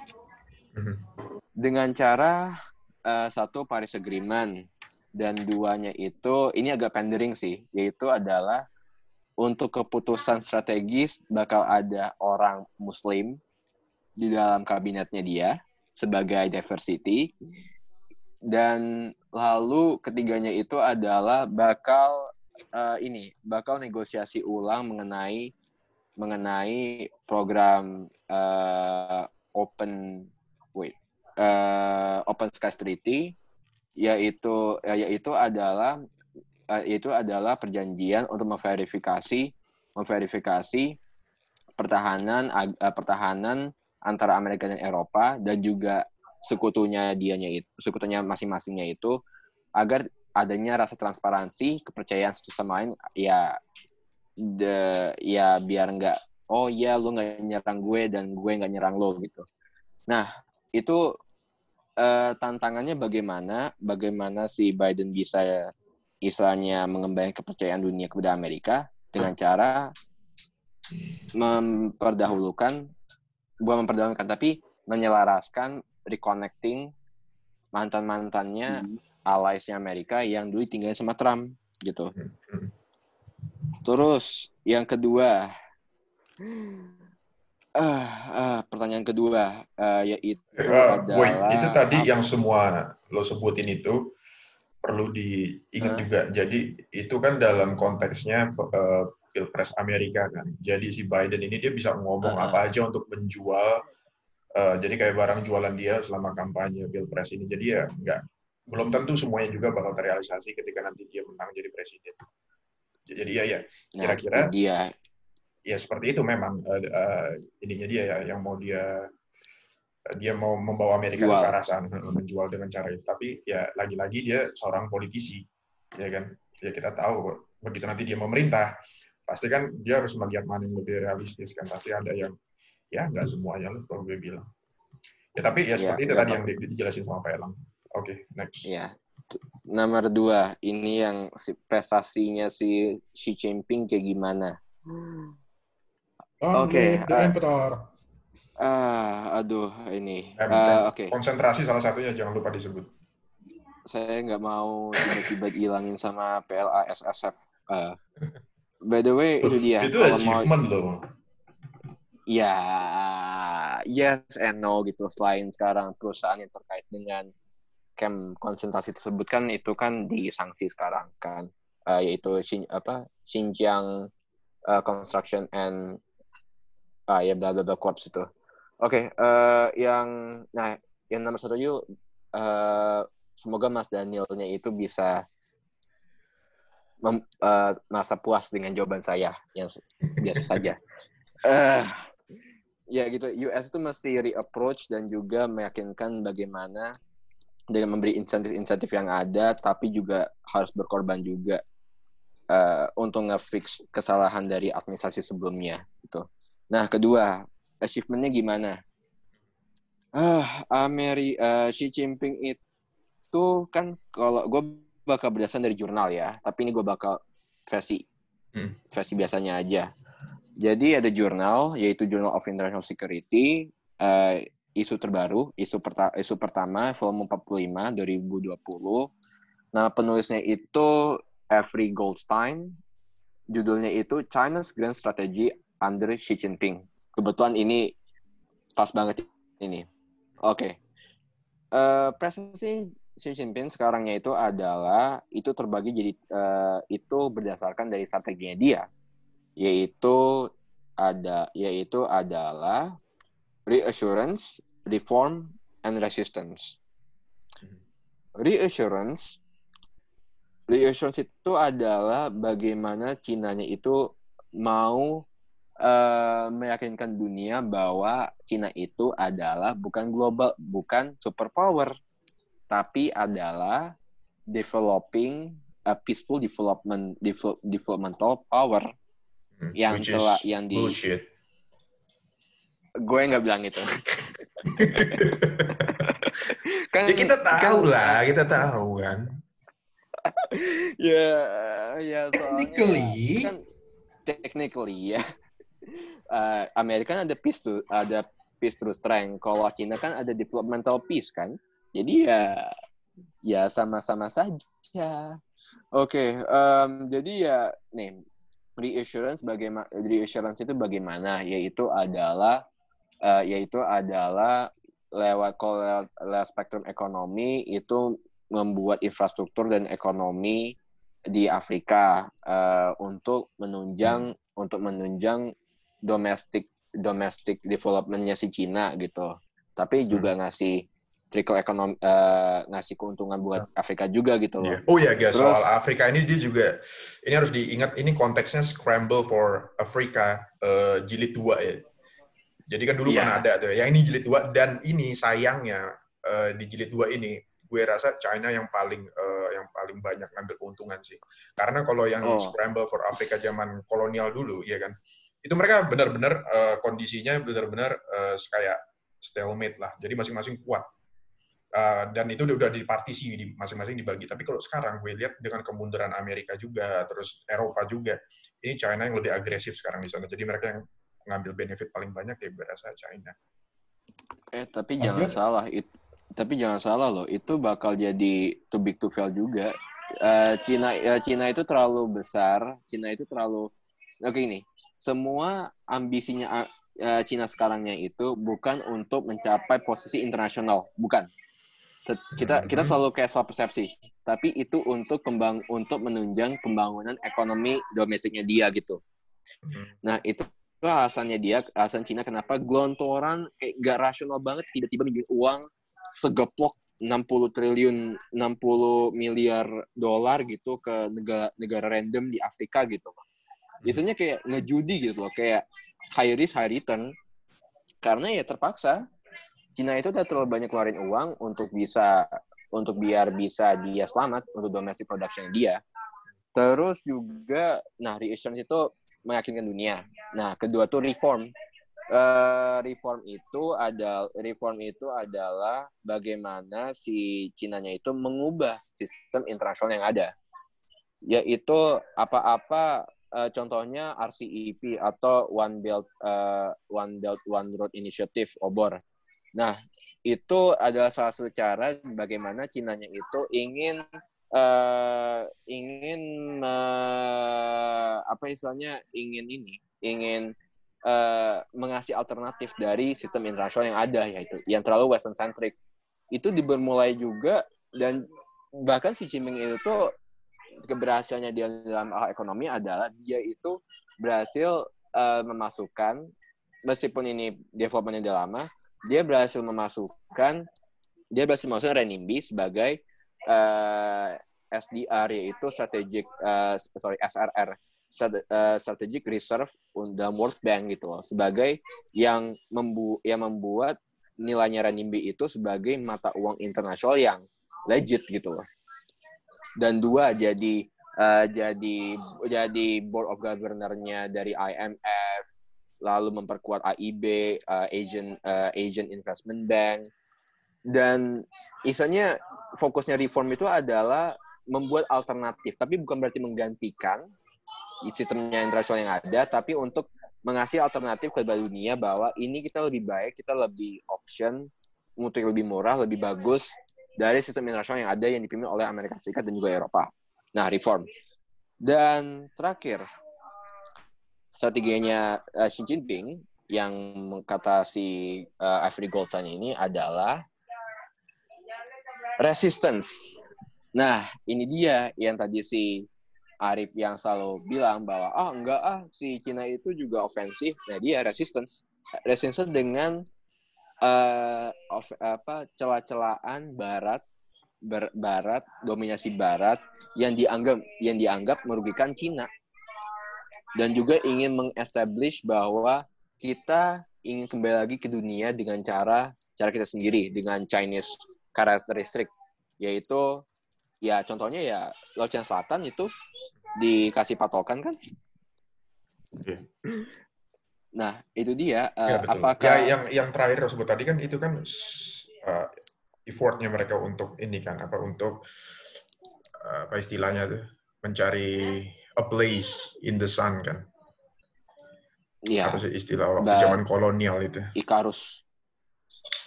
mhm. dengan cara uh, satu Paris Agreement dan duanya itu ini agak pandering sih yaitu adalah untuk keputusan strategis bakal ada orang Muslim di dalam kabinetnya dia sebagai diversity dan lalu ketiganya itu adalah bakal uh, ini bakal negosiasi ulang mengenai mengenai program uh, open wait uh, open sky treaty yaitu yaitu adalah yaitu adalah perjanjian untuk memverifikasi memverifikasi pertahanan uh, pertahanan antara Amerika dan Eropa dan juga sekutunya dianya itu sekutunya masing-masingnya itu agar adanya rasa transparansi kepercayaan satu sama lain ya the ya biar nggak oh ya lu nggak nyerang gue dan gue nggak nyerang lo gitu. Nah itu uh, tantangannya bagaimana bagaimana si Biden bisa istilahnya mengembangkan kepercayaan dunia kepada Amerika dengan cara memperdahulukan bukan memperdahulukan tapi menyelaraskan reconnecting mantan-mantannya hmm. allies-nya Amerika yang dulu tinggal sama Trump gitu. Hmm. hmm. Terus yang kedua, uh, uh, pertanyaan kedua uh, yaitu uh, adalah wait, itu tadi apa? yang semua lo sebutin itu perlu diingat uh. juga. Jadi itu kan dalam konteksnya uh, pilpres Amerika kan. Jadi si Biden ini dia bisa ngomong uh. apa aja untuk menjual Uh, jadi kayak barang jualan dia selama kampanye pilpres ini. Jadi ya nggak belum tentu semuanya juga bakal terrealisasi ketika nanti dia menang jadi presiden. Jadi ya ya nah, kira-kira nah, dia ya seperti itu memang uh, uh, ininya dia ya yang mau dia dia mau membawa Amerika Jual. ke arah sana menjual dengan cara itu. Tapi ya lagi-lagi dia seorang politisi, ya kan? Ya kita tahu begitu nanti dia memerintah, pasti kan dia harus melihat mana yang lebih realistis kan. Tapi ada yang ya nggak semuanya loh kalau gue bilang. Ya tapi ya seperti ya, itu ya, tadi yang dijelasin sama Pak Elang oke okay, next. Ya nomor dua ini yang si prestasinya si Xi Jinping kayak gimana? Oh, oke okay, uh, uh, aduh ini. Uh, oke. okay. konsentrasi salah satunya jangan lupa disebut. Saya nggak mau tiba-tiba hilangin sama PLA SSF uh, by the way itu dia. Itu achievement mau, loh ya yes and no gitu selain sekarang perusahaan yang terkait dengan camp konsentrasi tersebut kan itu kan disanksi sekarang kan uh, yaitu Xin, apa Xinjiang uh, Construction and uh, ya bla bla itu. Oke, okay, uh, yang nah yang nomor satu yuk uh, semoga Mas Danielnya itu bisa mem, uh, merasa puas dengan jawaban saya yang biasa saja. Uh, ya gitu US itu mesti reapproach dan juga meyakinkan bagaimana dengan memberi insentif-insentif yang ada tapi juga harus berkorban juga uh, untuk ngefix kesalahan dari administrasi sebelumnya gitu. Nah, kedua, achievementnya gimana? Ah, uh, Ameri uh, Xi Jinping itu kan kalau gue bakal berdasarkan dari jurnal ya, tapi ini gue bakal versi hmm. versi biasanya aja. Jadi ada jurnal yaitu Journal of International Security uh, isu terbaru, isu perta isu pertama volume 45 2020. Nah, penulisnya itu Avery Goldstein. Judulnya itu China's Grand Strategy under Xi Jinping. Kebetulan ini pas banget ini. Oke. Okay. Uh, eh, prestasi Xi Jinping sekarangnya itu adalah itu terbagi jadi uh, itu berdasarkan dari strateginya dia yaitu ada yaitu adalah reassurance, reform, and resistance. Reassurance, reassurance itu adalah bagaimana Cina itu mau uh, meyakinkan dunia bahwa Cina itu adalah bukan global, bukan superpower, tapi adalah developing a peaceful development developmental power Hmm, yang telah yang di bullshit. gue nggak bilang itu kan Ya kita tahu kan- lah, kita tahu kan. ya ya soalnya Technically. kan technically ya Eh, Amerika kan ada peace tuh ada peace through strength kalau Cina kan ada developmental peace kan jadi ya ya sama-sama saja oke em, jadi ya nih reassurance bagaimana reassurance itu bagaimana? Yaitu adalah eh, yaitu adalah lewat kalau lewat, lewat spektrum ekonomi itu membuat infrastruktur dan ekonomi di Afrika eh, untuk menunjang untuk menunjang domestic domestic developmentnya si Cina gitu. Tapi juga ngasih trickle ekonomi eh, ngasih keuntungan buat Afrika juga gitu loh. Iya. Oh ya guys, Terus- soal Afrika ini dia juga ini harus diingat ini konteksnya scramble for Africa eh, jilid 2 ya. Jadi kan dulu Iya. pernah ada tuh. Yang ini jilid 2 dan ini sayangnya eh, di jilid 2 ini gue rasa China yang paling eh, yang paling banyak ngambil keuntungan sih. Karena kalau yang Oh. scramble for Africa zaman kolonial dulu ya kan. Itu mereka benar-benar eh, kondisinya benar-benar eh, kayak stalemate lah. Jadi masing-masing kuat. Uh, dan itu udah dipartisi di masing-masing dibagi. Tapi kalau sekarang gue lihat dengan kemunduran Amerika juga, terus Eropa juga, ini China yang lebih agresif sekarang di sana. Jadi mereka yang ngambil benefit paling banyak ya gue rasa China. Eh tapi jangan salah itu tapi jangan salah loh itu bakal jadi too big to fail juga. Eh, Cina eh, Cina itu terlalu besar, Cina itu terlalu oke ini semua ambisinya eh, Cina sekarangnya itu bukan untuk mencapai posisi internasional, bukan. Kita kita Mhm. selalu kayak salah persepsi, tapi itu untuk kembang untuk menunjang pembangunan ekonomi domestiknya dia gitu. Mhm. Nah itu itu alasannya dia, alasan Cina kenapa gelontoran kayak gak rasional banget tiba-tiba minjem uang segeplok 60 triliun 60 miliar dolar gitu ke negara negara random di Afrika gitu. Biasanya kayak ngejudi gitu loh, kayak high risk high return. Karena ya terpaksa Cina itu udah terlalu banyak keluarin uang untuk bisa untuk biar bisa dia selamat untuk domestic production dia. Terus juga, nah reassurance itu meyakinkan dunia. Nah, kedua tuh reform. Eh, reform itu ada reform itu adalah bagaimana si Cinanya itu mengubah sistem internasional yang ada. Yaitu apa-apa eh, contohnya RCEP atau One Belt eh, One Belt One Road Initiative OBOR. Nah, itu adalah salah satu cara bagaimana Cinanya itu ingin eh ingin eh, apa istilahnya ingin ini ingin eh, mengasih alternatif dari sistem internasional yang ada yaitu yang terlalu western centric. Itu dibermulai juga dan bahkan si Jinping itu keberhasilannya dia dalam hal ekonomi adalah dia itu berhasil eh, memasukkan meskipun ini developmentnya udah lama dia berhasil memasukkan dia berhasil memasukkan renminbi sebagai eh, SDR yaitu strategic eh, sorry SRR eh, strategic reserve dalam World Bank gitu loh sebagai yang membu yang membuat nilainya renminbi itu sebagai mata uang internasional yang legit gitu loh. Dan dua jadi eh, jadi jadi board of governor-nya dari IMF lalu memperkuat AIB eh, Asian eh, Asian Investment Bank dan istilahnya fokusnya reform itu adalah membuat alternatif, tapi bukan berarti menggantikan sistemnya internasional yang ada, tapi untuk mengasih alternatif kepada dunia bahwa ini kita lebih baik, kita lebih option untuk lebih murah, lebih bagus dari sistem internasional yang ada yang dipimpin oleh Amerika Serikat dan juga Eropa. Nah, reform. Dan terakhir, strateginya uh, Xi Jinping yang kata si uh, Ivory Goldstein ini adalah resistance. Nah, ini dia yang tadi si Arif yang selalu bilang bahwa ah enggak ah si Cina itu juga ofensif. Nah, dia resistance. Resistance dengan eh of- apa celah-celahan barat ber- barat, dominasi barat yang dianggap yang dianggap merugikan Cina. Dan juga ingin mengestablish bahwa kita ingin kembali lagi ke dunia dengan cara cara kita sendiri dengan Chinese karakteristik yaitu ya contohnya ya Laut Cina Selatan itu dikasih patokan kan Iya. nah itu dia Ya, eh, betul. apakah Ya, yang yang terakhir sebut tadi kan itu kan uh, effortnya mereka untuk ini kan apa untuk uh, apa istilahnya tuh mencari a place in the sun kan? Ya harus istilah waktu zaman kolonial itu? Ikarus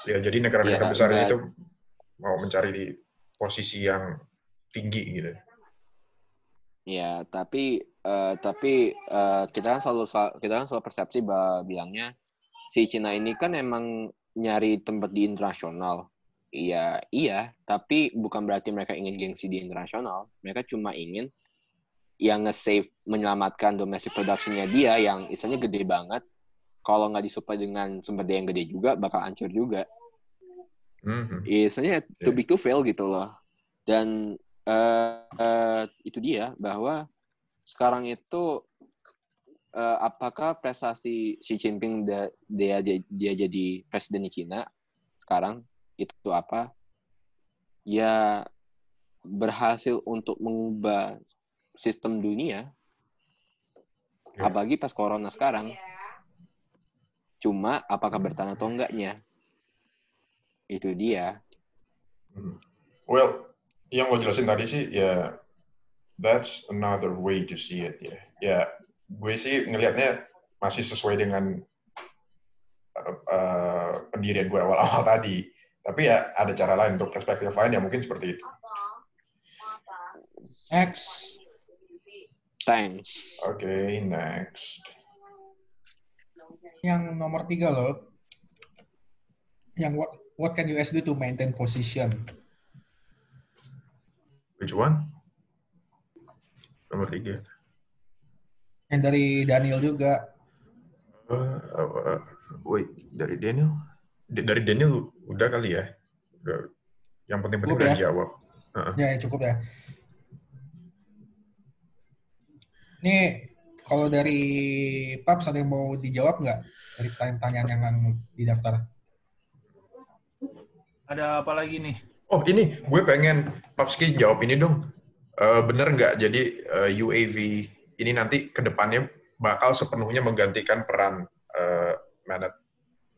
ya jadi negara-negara Iya, besar ba- itu mau mencari di posisi yang tinggi gitu. Ya, tapi eh, tapi eh, kita kan selalu kita kan selalu persepsi bahwa bilangnya si Cina ini kan emang nyari tempat di internasional. Iya, iya, tapi bukan berarti mereka ingin gengsi di internasional. Mereka cuma ingin yang nge-save menyelamatkan domestic production-nya dia yang istilahnya gede banget. Kalau nggak disupply dengan sumber daya yang gede juga, bakal hancur juga. Mhm. Istilahnya too Iya. big to fail gitu loh. Dan eh, eh, itu dia bahwa sekarang itu eh, apakah prestasi Xi Jinping dia dia, dia jadi presiden di Cina sekarang itu apa? Ya berhasil untuk mengubah sistem dunia Ya. apalagi pas corona sekarang. Cuma apakah bertahan atau enggaknya? Itu dia. Mhm. Well, yang lo jelasin tadi sih ya that's another way to see it ya. Ya, gue sih ngelihatnya masih sesuai dengan uh, uh, pendirian gue awal-awal tadi. Tapi ya ada cara lain untuk perspektif lain ya mungkin seperti itu. X. Thanks. Oke, next. Yang nomor tiga loh. Yang what, what can US do to maintain position? Which one? Nomor tiga. Yang dari Daniel juga. Uh, uh, uh, wait, dari Daniel? D- dari Daniel udah kali ya? Udah. Yang penting-penting udah ya? dijawab. Ya, ya, cukup ya. Ini kalau dari Paps ada yang mau dijawab nggak dari pertanyaan yang di daftar? Ada apa lagi nih? Oh ini, gue pengen Papski jawab ini dong. Eh, bener nggak jadi eh, UAV ini nanti ke depannya bakal sepenuhnya menggantikan peran eh, manned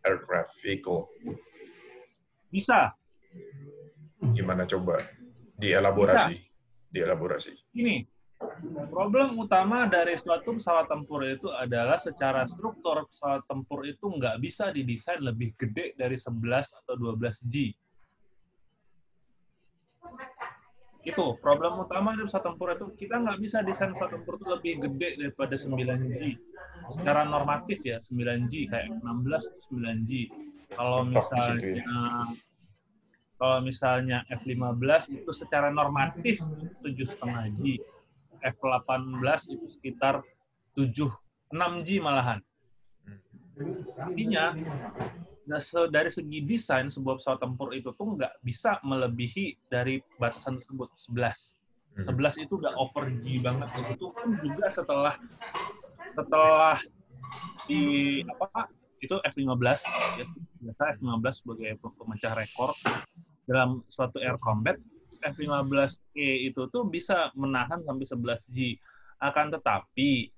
aircraft vehicle? Bisa. Gimana coba dielaborasi? Dielaborasi. Ini problem utama dari suatu pesawat tempur itu adalah secara struktur pesawat tempur itu nggak bisa didesain lebih gede dari 11 atau 12 G. Itu problem utama dari pesawat tempur itu kita nggak bisa desain pesawat tempur itu lebih gede daripada 9 G. Secara normatif ya 9 G kayak 16 9 G. Kalau situ misalnya ya. kalau misalnya F15 itu secara normatif 7,5 G. F18 itu sekitar 7 6 G malahan. Artinya dari segi desain sebuah pesawat tempur itu tuh nggak bisa melebihi dari batasan tersebut 11. Hmm. 11 itu udah over G banget. Itu pun juga setelah setelah di apa itu F15 ya, biasa F15 sebagai pemecah rekor dalam suatu air combat F15E itu tuh bisa menahan sampai 11 G. Akan tetapi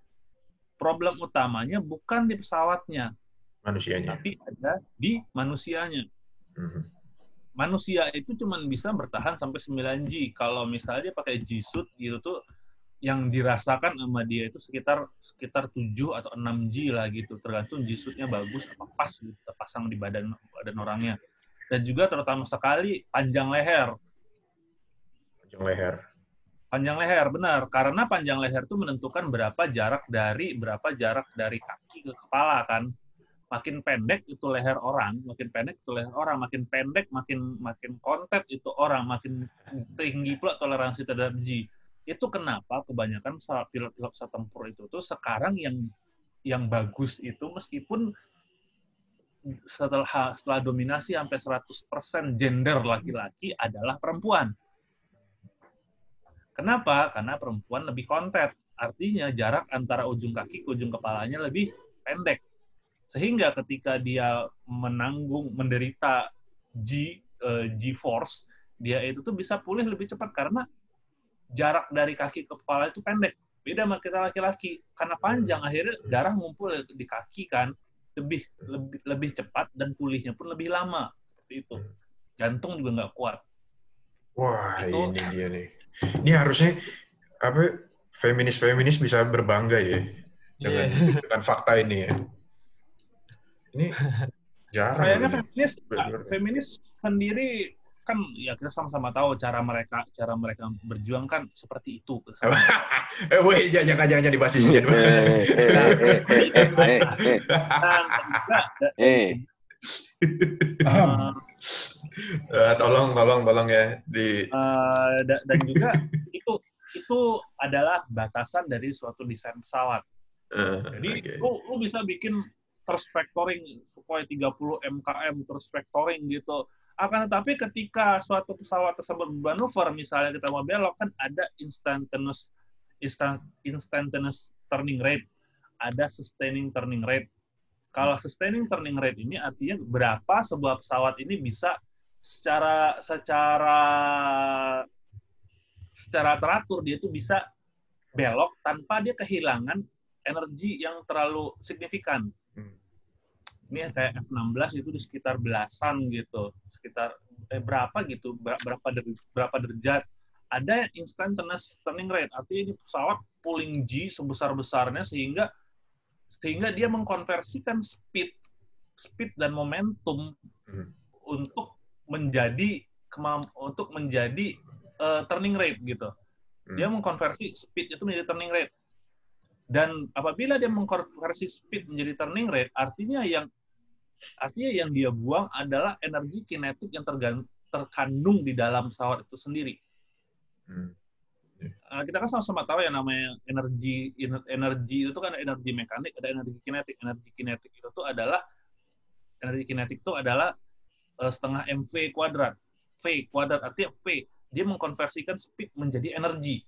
problem utamanya bukan di pesawatnya, Manusianya. tapi ada di manusianya. Mhm. Manusia itu cuma bisa bertahan sampai 9 G. Kalau misalnya dia pakai G-suit gitu tuh yang dirasakan sama dia itu sekitar sekitar 7 atau 6 G lah gitu, tergantung G-suitnya bagus apa pas gitu terpasang di badan badan orangnya. Dan juga terutama sekali panjang leher. Panjang leher. Panjang leher, benar. Karena panjang leher itu menentukan berapa jarak dari berapa jarak dari kaki ke kepala kan. Makin pendek itu leher orang, makin pendek itu leher orang, makin pendek makin makin kontet itu orang, makin tinggi pula toleransi terhadap G. Itu kenapa kebanyakan pilot-pilot pesawat tempur itu tuh sekarang yang yang bagus itu meskipun setelah setelah dominasi sampai 100% gender laki-laki adalah perempuan. Kenapa? Karena perempuan lebih kontet. artinya jarak antara ujung kaki ke ujung kepalanya lebih pendek. Sehingga ketika dia menanggung, menderita G, uh, G-force, dia itu tuh bisa pulih lebih cepat karena jarak dari kaki ke kepala itu pendek. Beda sama kita laki-laki. Karena panjang, akhirnya darah ngumpul di kaki kan lebih lebih lebih cepat dan pulihnya pun lebih lama. Seperti itu. Jantung juga nggak kuat. Wah, itu, ini dia nih. Ini harusnya apa feminis-feminis bisa berbangga ya dengan yeah. dengan fakta ini ya. Ini jarang. Kayaknya feminis, feminis sendiri kan ya kita sama-sama tahu cara mereka cara mereka berjuang kan seperti itu. eh, woi, jangan jangan jangan dibahas di tolong tolong tolong ya di uh, dan juga itu itu adalah batasan dari suatu desain pesawat. Uh, Jadi okay. lu, lu bisa bikin perspectoring supaya 30 mkm perspectoring gitu akan tetapi ketika suatu pesawat tersebut bermanuver, misalnya kita mau belok, kan ada instantaneous, instant, instantaneous turning rate, ada sustaining turning rate. Kalau sustaining turning rate ini artinya berapa sebuah pesawat ini bisa secara secara secara teratur dia itu bisa belok tanpa dia kehilangan energi yang terlalu signifikan ini kayak F16 itu di sekitar belasan gitu, sekitar eh, berapa gitu, berapa der, berapa derajat. Ada yang instantaneous turning rate, artinya ini pesawat pulling G sebesar-besarnya sehingga sehingga dia mengkonversikan speed speed dan momentum hmm. untuk menjadi untuk menjadi uh, turning rate gitu. Hmm. Dia mengkonversi speed itu menjadi turning rate. Dan apabila dia mengkonversi speed menjadi turning rate, artinya yang Artinya yang dia buang adalah energi kinetik yang terkandung di dalam pesawat itu sendiri. Hmm. Uh, kita kan sama-sama tahu ya namanya energi energi itu kan energi mekanik, ada energi kinetik. Energi kinetik itu tuh adalah energi kinetik itu adalah uh, setengah mv kuadrat. V kuadrat artinya V. Dia mengkonversikan speed menjadi energi.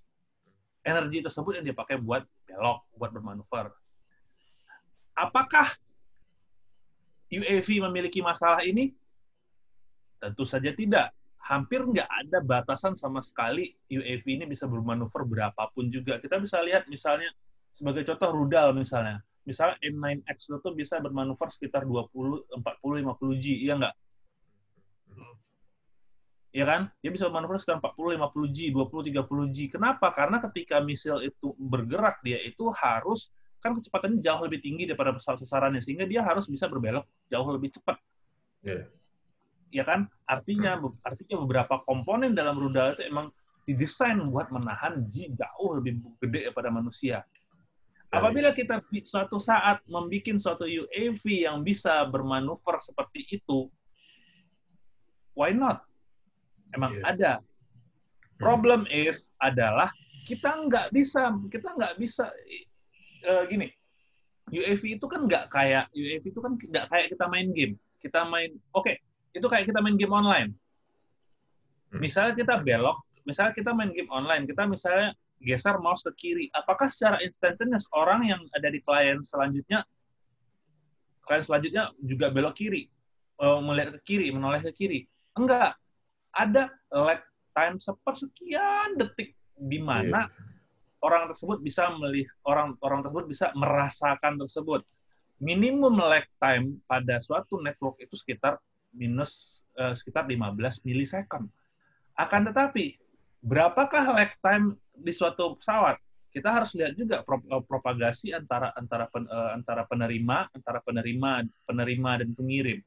Energi tersebut yang dia pakai buat belok, buat bermanuver. Apakah UAV memiliki masalah ini? Tentu saja tidak. Hampir nggak ada batasan sama sekali UAV ini bisa bermanuver berapapun juga. Kita bisa lihat misalnya, sebagai contoh rudal misalnya. Misalnya M9X itu bisa bermanuver sekitar 20, 40, 50 G, iya nggak? Ya kan? Dia bisa bermanuver sekitar 40, 50 G, 20, 30 G. Kenapa? Karena ketika misil itu bergerak, dia itu harus kan kecepatannya jauh lebih tinggi daripada pesawat sasarannya sehingga dia harus bisa berbelok jauh lebih cepat. Yeah. Ya kan? Artinya artinya beberapa komponen dalam rudal itu emang didesain buat menahan G jauh lebih gede daripada manusia. Ya, Apabila kita suatu saat membuat suatu UAV yang bisa bermanuver seperti itu, why not? Emang yeah. ada. Hmm. Problem is adalah kita nggak bisa, kita nggak bisa uh, gini, UAV itu kan nggak kayak UAV itu kan nggak kayak kita main game. Kita main, oke, okay, itu kayak kita main game online. Hmm. Misalnya kita belok, misalnya kita main game online, kita misalnya geser mouse ke kiri, apakah secara instantaneous orang yang ada di klien selanjutnya, klien selanjutnya juga belok kiri, uh, melihat ke kiri, menoleh ke kiri? Enggak. Ada lag time sepersekian detik di mana yeah orang tersebut bisa melihat orang orang tersebut bisa merasakan tersebut. Minimum lag time pada suatu network itu sekitar minus uh, sekitar 15 milisecond. Akan tetapi, berapakah lag time di suatu pesawat? Kita harus lihat juga eh, propagasi antara antara pen, uh, antara penerima antara penerima penerima dan pengirim.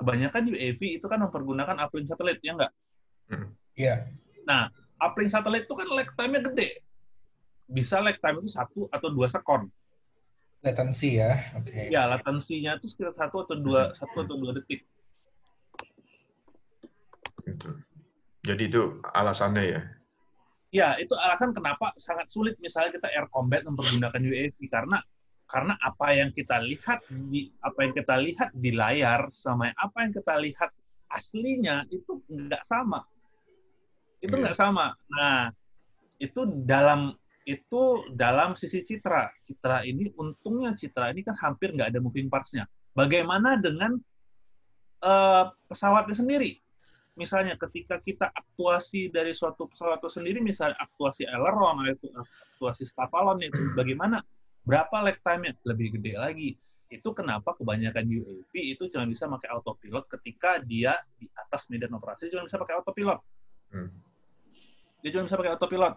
Kebanyakan UAV itu kan mempergunakan uplink satelit, ya enggak? Iya. Yeah. Nah, uplink satelit itu kan lag time-nya gede bisa lag time itu satu atau dua sekon. Latency ya, oke. Okay. Ya, latensinya itu sekitar satu atau dua hmm. satu atau dua detik. Itu. Jadi itu alasannya ya? Ya, itu alasan kenapa sangat sulit misalnya kita air combat mempergunakan UAV karena karena apa yang kita lihat di apa yang kita lihat di layar sama apa yang kita lihat aslinya itu nggak sama. Itu iya. nggak yeah. sama. Nah, itu dalam itu dalam sisi citra. Citra ini, untungnya citra ini kan hampir nggak ada moving parts-nya. Bagaimana dengan uh, pesawatnya sendiri? Misalnya ketika kita aktuasi dari suatu pesawat itu sendiri, misalnya aktuasi aileron, itu aktuasi stafalon, itu bagaimana? Berapa lag time-nya? Lebih gede lagi. Itu kenapa kebanyakan UAV itu cuma bisa pakai autopilot ketika dia di atas medan operasi cuma bisa pakai autopilot. Hmm. Dia cuma bisa pakai autopilot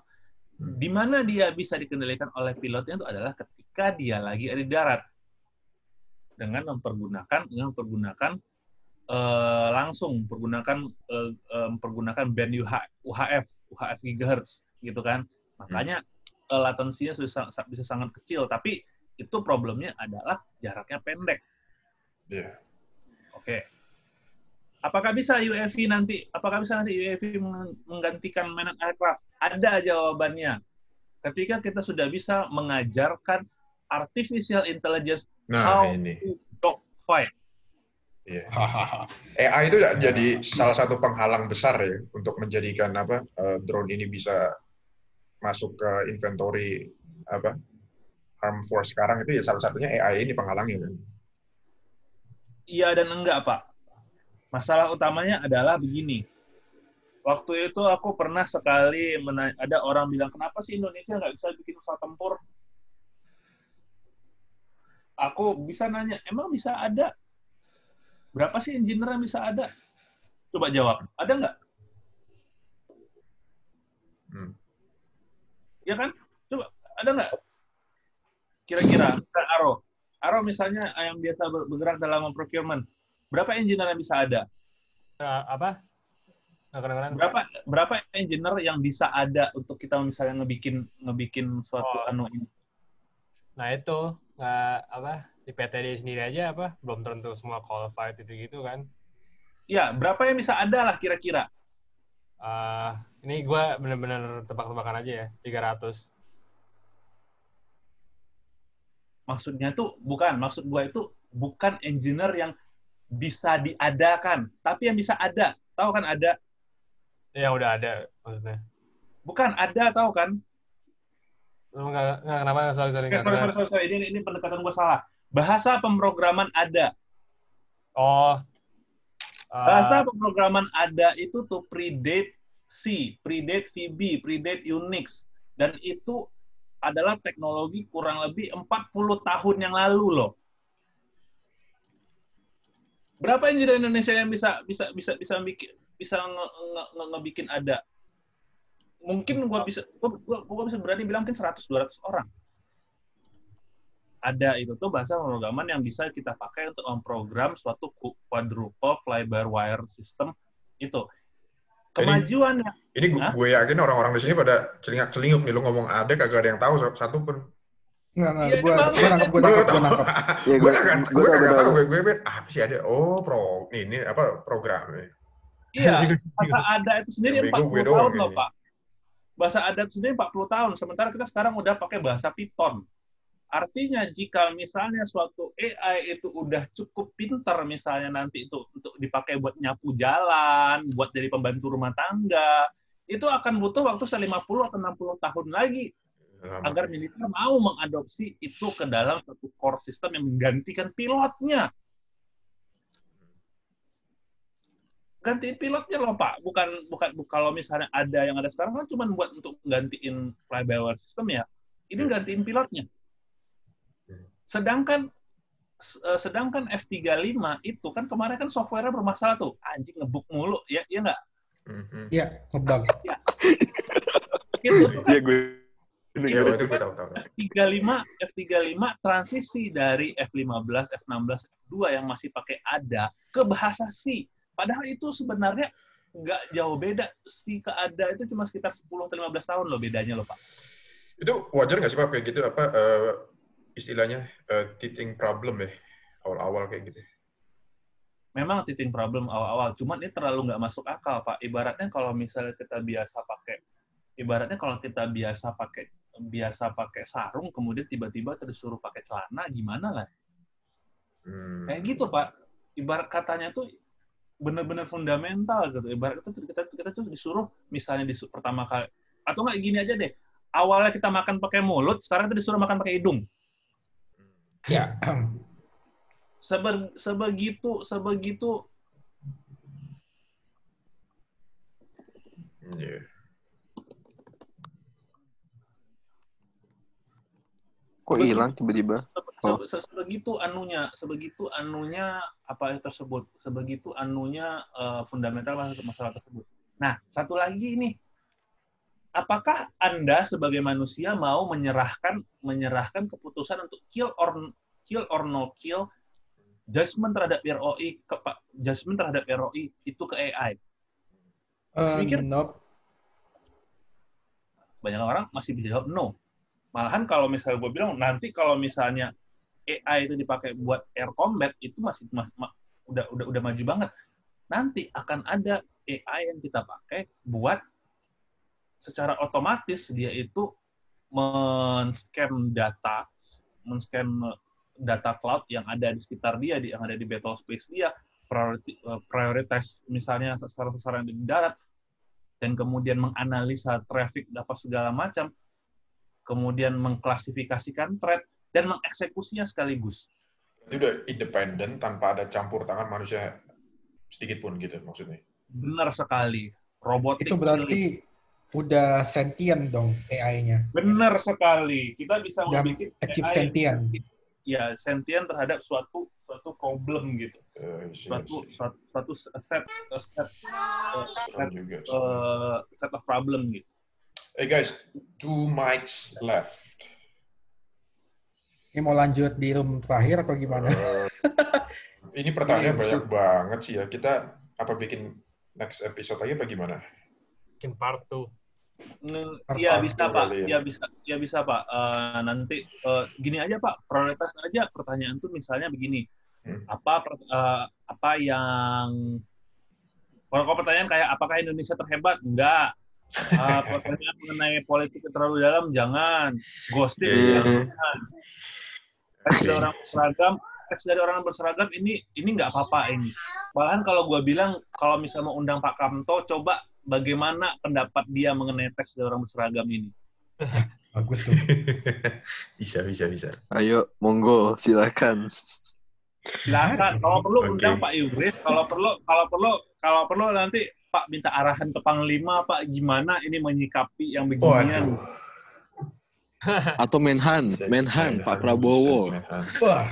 Hmm. Di mana dia bisa dikendalikan oleh pilotnya itu adalah ketika dia lagi ada di darat dengan mempergunakan dengan mempergunakan uh, langsung pergunakan uh, uh, mempergunakan band UH, UHF UHF gigahertz gitu kan makanya uh, latensinya bisa, bisa sangat kecil tapi itu problemnya adalah jaraknya pendek. Yeah. Oke. Okay. Apakah bisa UAV nanti? Apakah bisa nanti UAV menggantikan mainan aircraft? Ada jawabannya. Ketika kita sudah bisa mengajarkan artificial intelligence nah, how ini. to dogfight. Yeah. AI itu jadi salah satu penghalang besar ya untuk menjadikan apa uh, drone ini bisa masuk ke inventory apa arm force sekarang itu ya salah satunya AI ini penghalangnya kan. Iya dan enggak pak masalah utamanya adalah begini. Waktu itu aku pernah sekali ada orang bilang, kenapa sih Indonesia nggak bisa bikin pesawat tempur? Aku bisa nanya, emang bisa ada? Berapa sih engineer bisa ada? Coba jawab, ada nggak? Hmm. Ya kan? Coba, ada nggak? Kira-kira, Aro. Aro misalnya yang biasa bergerak dalam procurement Berapa engineer yang bisa ada? Uh, apa? Berapa berapa engineer yang bisa ada untuk kita misalnya ngebikin ngebikin suatu oh. anu ini? Nah itu nggak apa di PTD sendiri aja apa belum tentu semua qualified itu gitu kan? Ya berapa yang bisa ada lah kira-kira? Uh, ini gue bener-bener tebak-tebakan aja ya 300. Maksudnya tuh bukan maksud gue itu bukan engineer yang bisa diadakan, tapi yang bisa ada. Tahu kan ada? Ya udah ada maksudnya. Bukan ada, tahu kan? Enggak, enggak kenapa sorry sorry. Enggak, sorry, sorry, sorry, sorry. Ini, ini pendekatan gue salah. Bahasa pemrograman ada. Oh. Uh... Bahasa pemrograman ada itu tuh predate C, predate VB, predate Unix. Dan itu adalah teknologi kurang lebih 40 tahun yang lalu loh. Berapa engineer Indonesia yang bisa bisa bisa bisa bikin bisa nge, nge, nge, ngebikin ada? Mungkin gua bisa gua, gua, gua bisa berani bilang mungkin 100 200 orang. Ada itu tuh bahasa pemrograman yang bisa kita pakai untuk memprogram suatu quadruple fly-by-wire system itu. Kemajuan ini, ini gue yakin orang-orang di sini pada celingak-celinguk nih lu ngomong ada kagak ada yang tahu satu pun. Enggak, enggak. Ya, gue gue nangkep, gue nangkep, gue nangkep. Ya, gue kan, gue tahu, gue gue gue apa sih ada? Oh, pro ini apa program Iya, bahasa ada itu sendiri 40 tahun loh, Pak. Bahasa adat sendiri 40 tahun, sementara kita sekarang udah pakai bahasa Python. Artinya jika misalnya suatu AI itu udah cukup pintar misalnya nanti itu untuk dipakai buat nyapu jalan, buat jadi pembantu rumah tangga, itu akan butuh waktu 50 atau 60 tahun lagi agar militer mau mengadopsi itu ke dalam satu core system yang menggantikan pilotnya. Gantiin pilotnya loh Pak, bukan bukan kalau misalnya ada yang ada sekarang kan cuma buat untuk gantiin fly-by-wire system ya. Ini gantiin pilotnya. Sedangkan eh, sedangkan F35 itu kan kemarin kan software bermasalah tuh. Anjing ngebuk mulu, ya iya nggak? Iya, ngebug. Ya. Itu kan, ya, gue Iya, itu kita tahu. F35, F35 transisi dari F15, F16, F2 yang masih pakai ADA ke bahasa C. Padahal itu sebenarnya nggak jauh beda. Si ke ADA itu cuma sekitar 10 atau 15 tahun loh bedanya loh, Pak. Itu wajar nggak sih, Pak, kayak gitu? Apa uh, istilahnya uh, teething problem ya? Awal-awal kayak gitu. Memang teething problem awal-awal. Cuman ini terlalu nggak masuk akal, Pak. Ibaratnya kalau misalnya kita biasa pakai ibaratnya kalau kita biasa pakai biasa pakai sarung kemudian tiba-tiba terus suruh pakai celana gimana lah hmm. kayak gitu pak ibarat katanya tuh benar-benar fundamental gitu ibarat itu kita kita tuh disuruh misalnya di pertama kali atau nggak gini aja deh awalnya kita makan pakai mulut, sekarang kita disuruh makan pakai hidung. Ya. Sebe sebegitu sebegitu Iya. Kok hilang tiba-tiba? se- Oh. se- se- sebegitu anunya, sebegitu anunya apa tersebut, sebegitu anunya eh, fundamental masalah, masalah tersebut. Nah, satu lagi ini, apakah anda sebagai manusia mau menyerahkan menyerahkan keputusan untuk kill or kill or no kill judgment terhadap ROI ke judgment terhadap ROI itu ke AI? Eh, Pikir- nope. banyak orang masih bisa jawab no. Malahan kalau misalnya gue bilang nanti kalau misalnya AI itu dipakai buat air combat itu masih ma- ma- udah udah udah maju banget. Nanti akan ada AI yang kita pakai buat secara otomatis dia itu men-scan data, men-scan data cloud yang ada di sekitar dia, di- yang ada di battle space dia, priority, eh, prioritas misalnya sasaran-sasaran di darat, dan kemudian menganalisa traffic dapat segala macam, kemudian mengklasifikasikan threat dan mengeksekusinya sekaligus. Itu udah independen tanpa ada campur tangan manusia sedikit pun gitu maksudnya. Benar sekali. Robotik. Itu berarti udah sentient dong AI-nya. benar sekali. Kita bisa Udah membuat achieve AI sentient. ya sentient terhadap suatu suatu problem gitu. Isi- Suatu isi. suatu, suatu set set eh, set, juga. sih. eh, set of problem gitu. Hey guys, two mics left. Ini mau lanjut di room terakhir atau gimana? Eh, ini pertanyaannya Iya, banyak banget sih ya. Kita apa bikin next episode lagi apa gimana? Mungkin part 2. Hmm, Part Iya part bisa pak, kali ya. ya bisa, ya bisa pak. Eh, nanti eh, gini aja pak, prioritas aja pertanyaan tuh misalnya begini, Hmm. apa eh, apa yang kalau kalau pertanyaan kayak apakah Indonesia terhebat? Enggak. Eh, pertanyaan mengenai politik terlalu dalam jangan. Ghosting Iya, iya. jangan. Teks dari orang berseragam, teks dari orang berseragam ini ini nggak apa-apa ini. Malahan kalau gue bilang kalau misalnya mau undang Pak Kamto, coba bagaimana pendapat dia mengenai teks dari orang berseragam ini. Bagus tuh. bisa, bisa, bisa. Ayo, monggo, silakan. Silakan. Kalau perlu Oke. undang Pak Yuris. Kalau perlu, kalau perlu, kalau perlu nanti Pak minta arahan ke Panglima, Pak gimana ini menyikapi yang beginian. Waduh. Atau Menhan, Bisa- Menhan, bisa, Pak Prabowo. bisa, Menhan. Wah,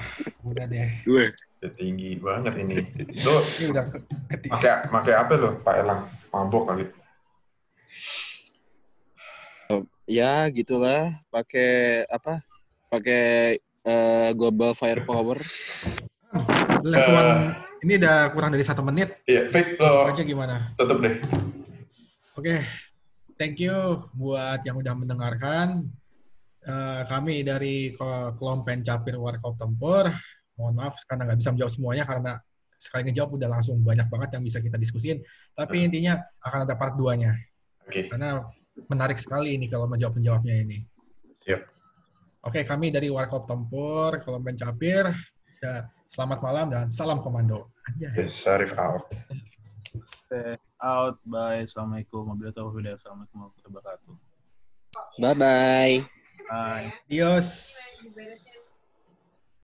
udah deh. Gue. Udah tinggi banget ini. Lo Ini udah ke- ketiga. pakai pakai apa lo, Pak Elang? Mabok kali. Ya, gitulah. Pakai apa? Pakai eh, global firepower. Level Eh. one, ini udah kurang dari satu menit. Iya, Fik, lo aja gimana? tutup deh. Oke, thank you buat yang udah mendengarkan. Eh, kami dari Ko- Kelompen Capir Warkop Tempur. Mohon maaf karena nggak bisa menjawab semuanya karena sekali ngejawab udah langsung banyak banget yang bisa kita diskusin. Tapi intinya akan ada part 2-nya. Oke, Karena menarik sekali ini kalau menjawab-menjawabnya ini. siap. Oke, kami dari Warkop Tempur, Kelompen Capir. Ya, selamat malam dan salam komando. Yes, Sarif out. Out. Bye. Assalamualaikum warahmatullahi wabarakatuh. Assalamualaikum warahmatullahi wabarakatuh. Bye-bye. Bye. Adios.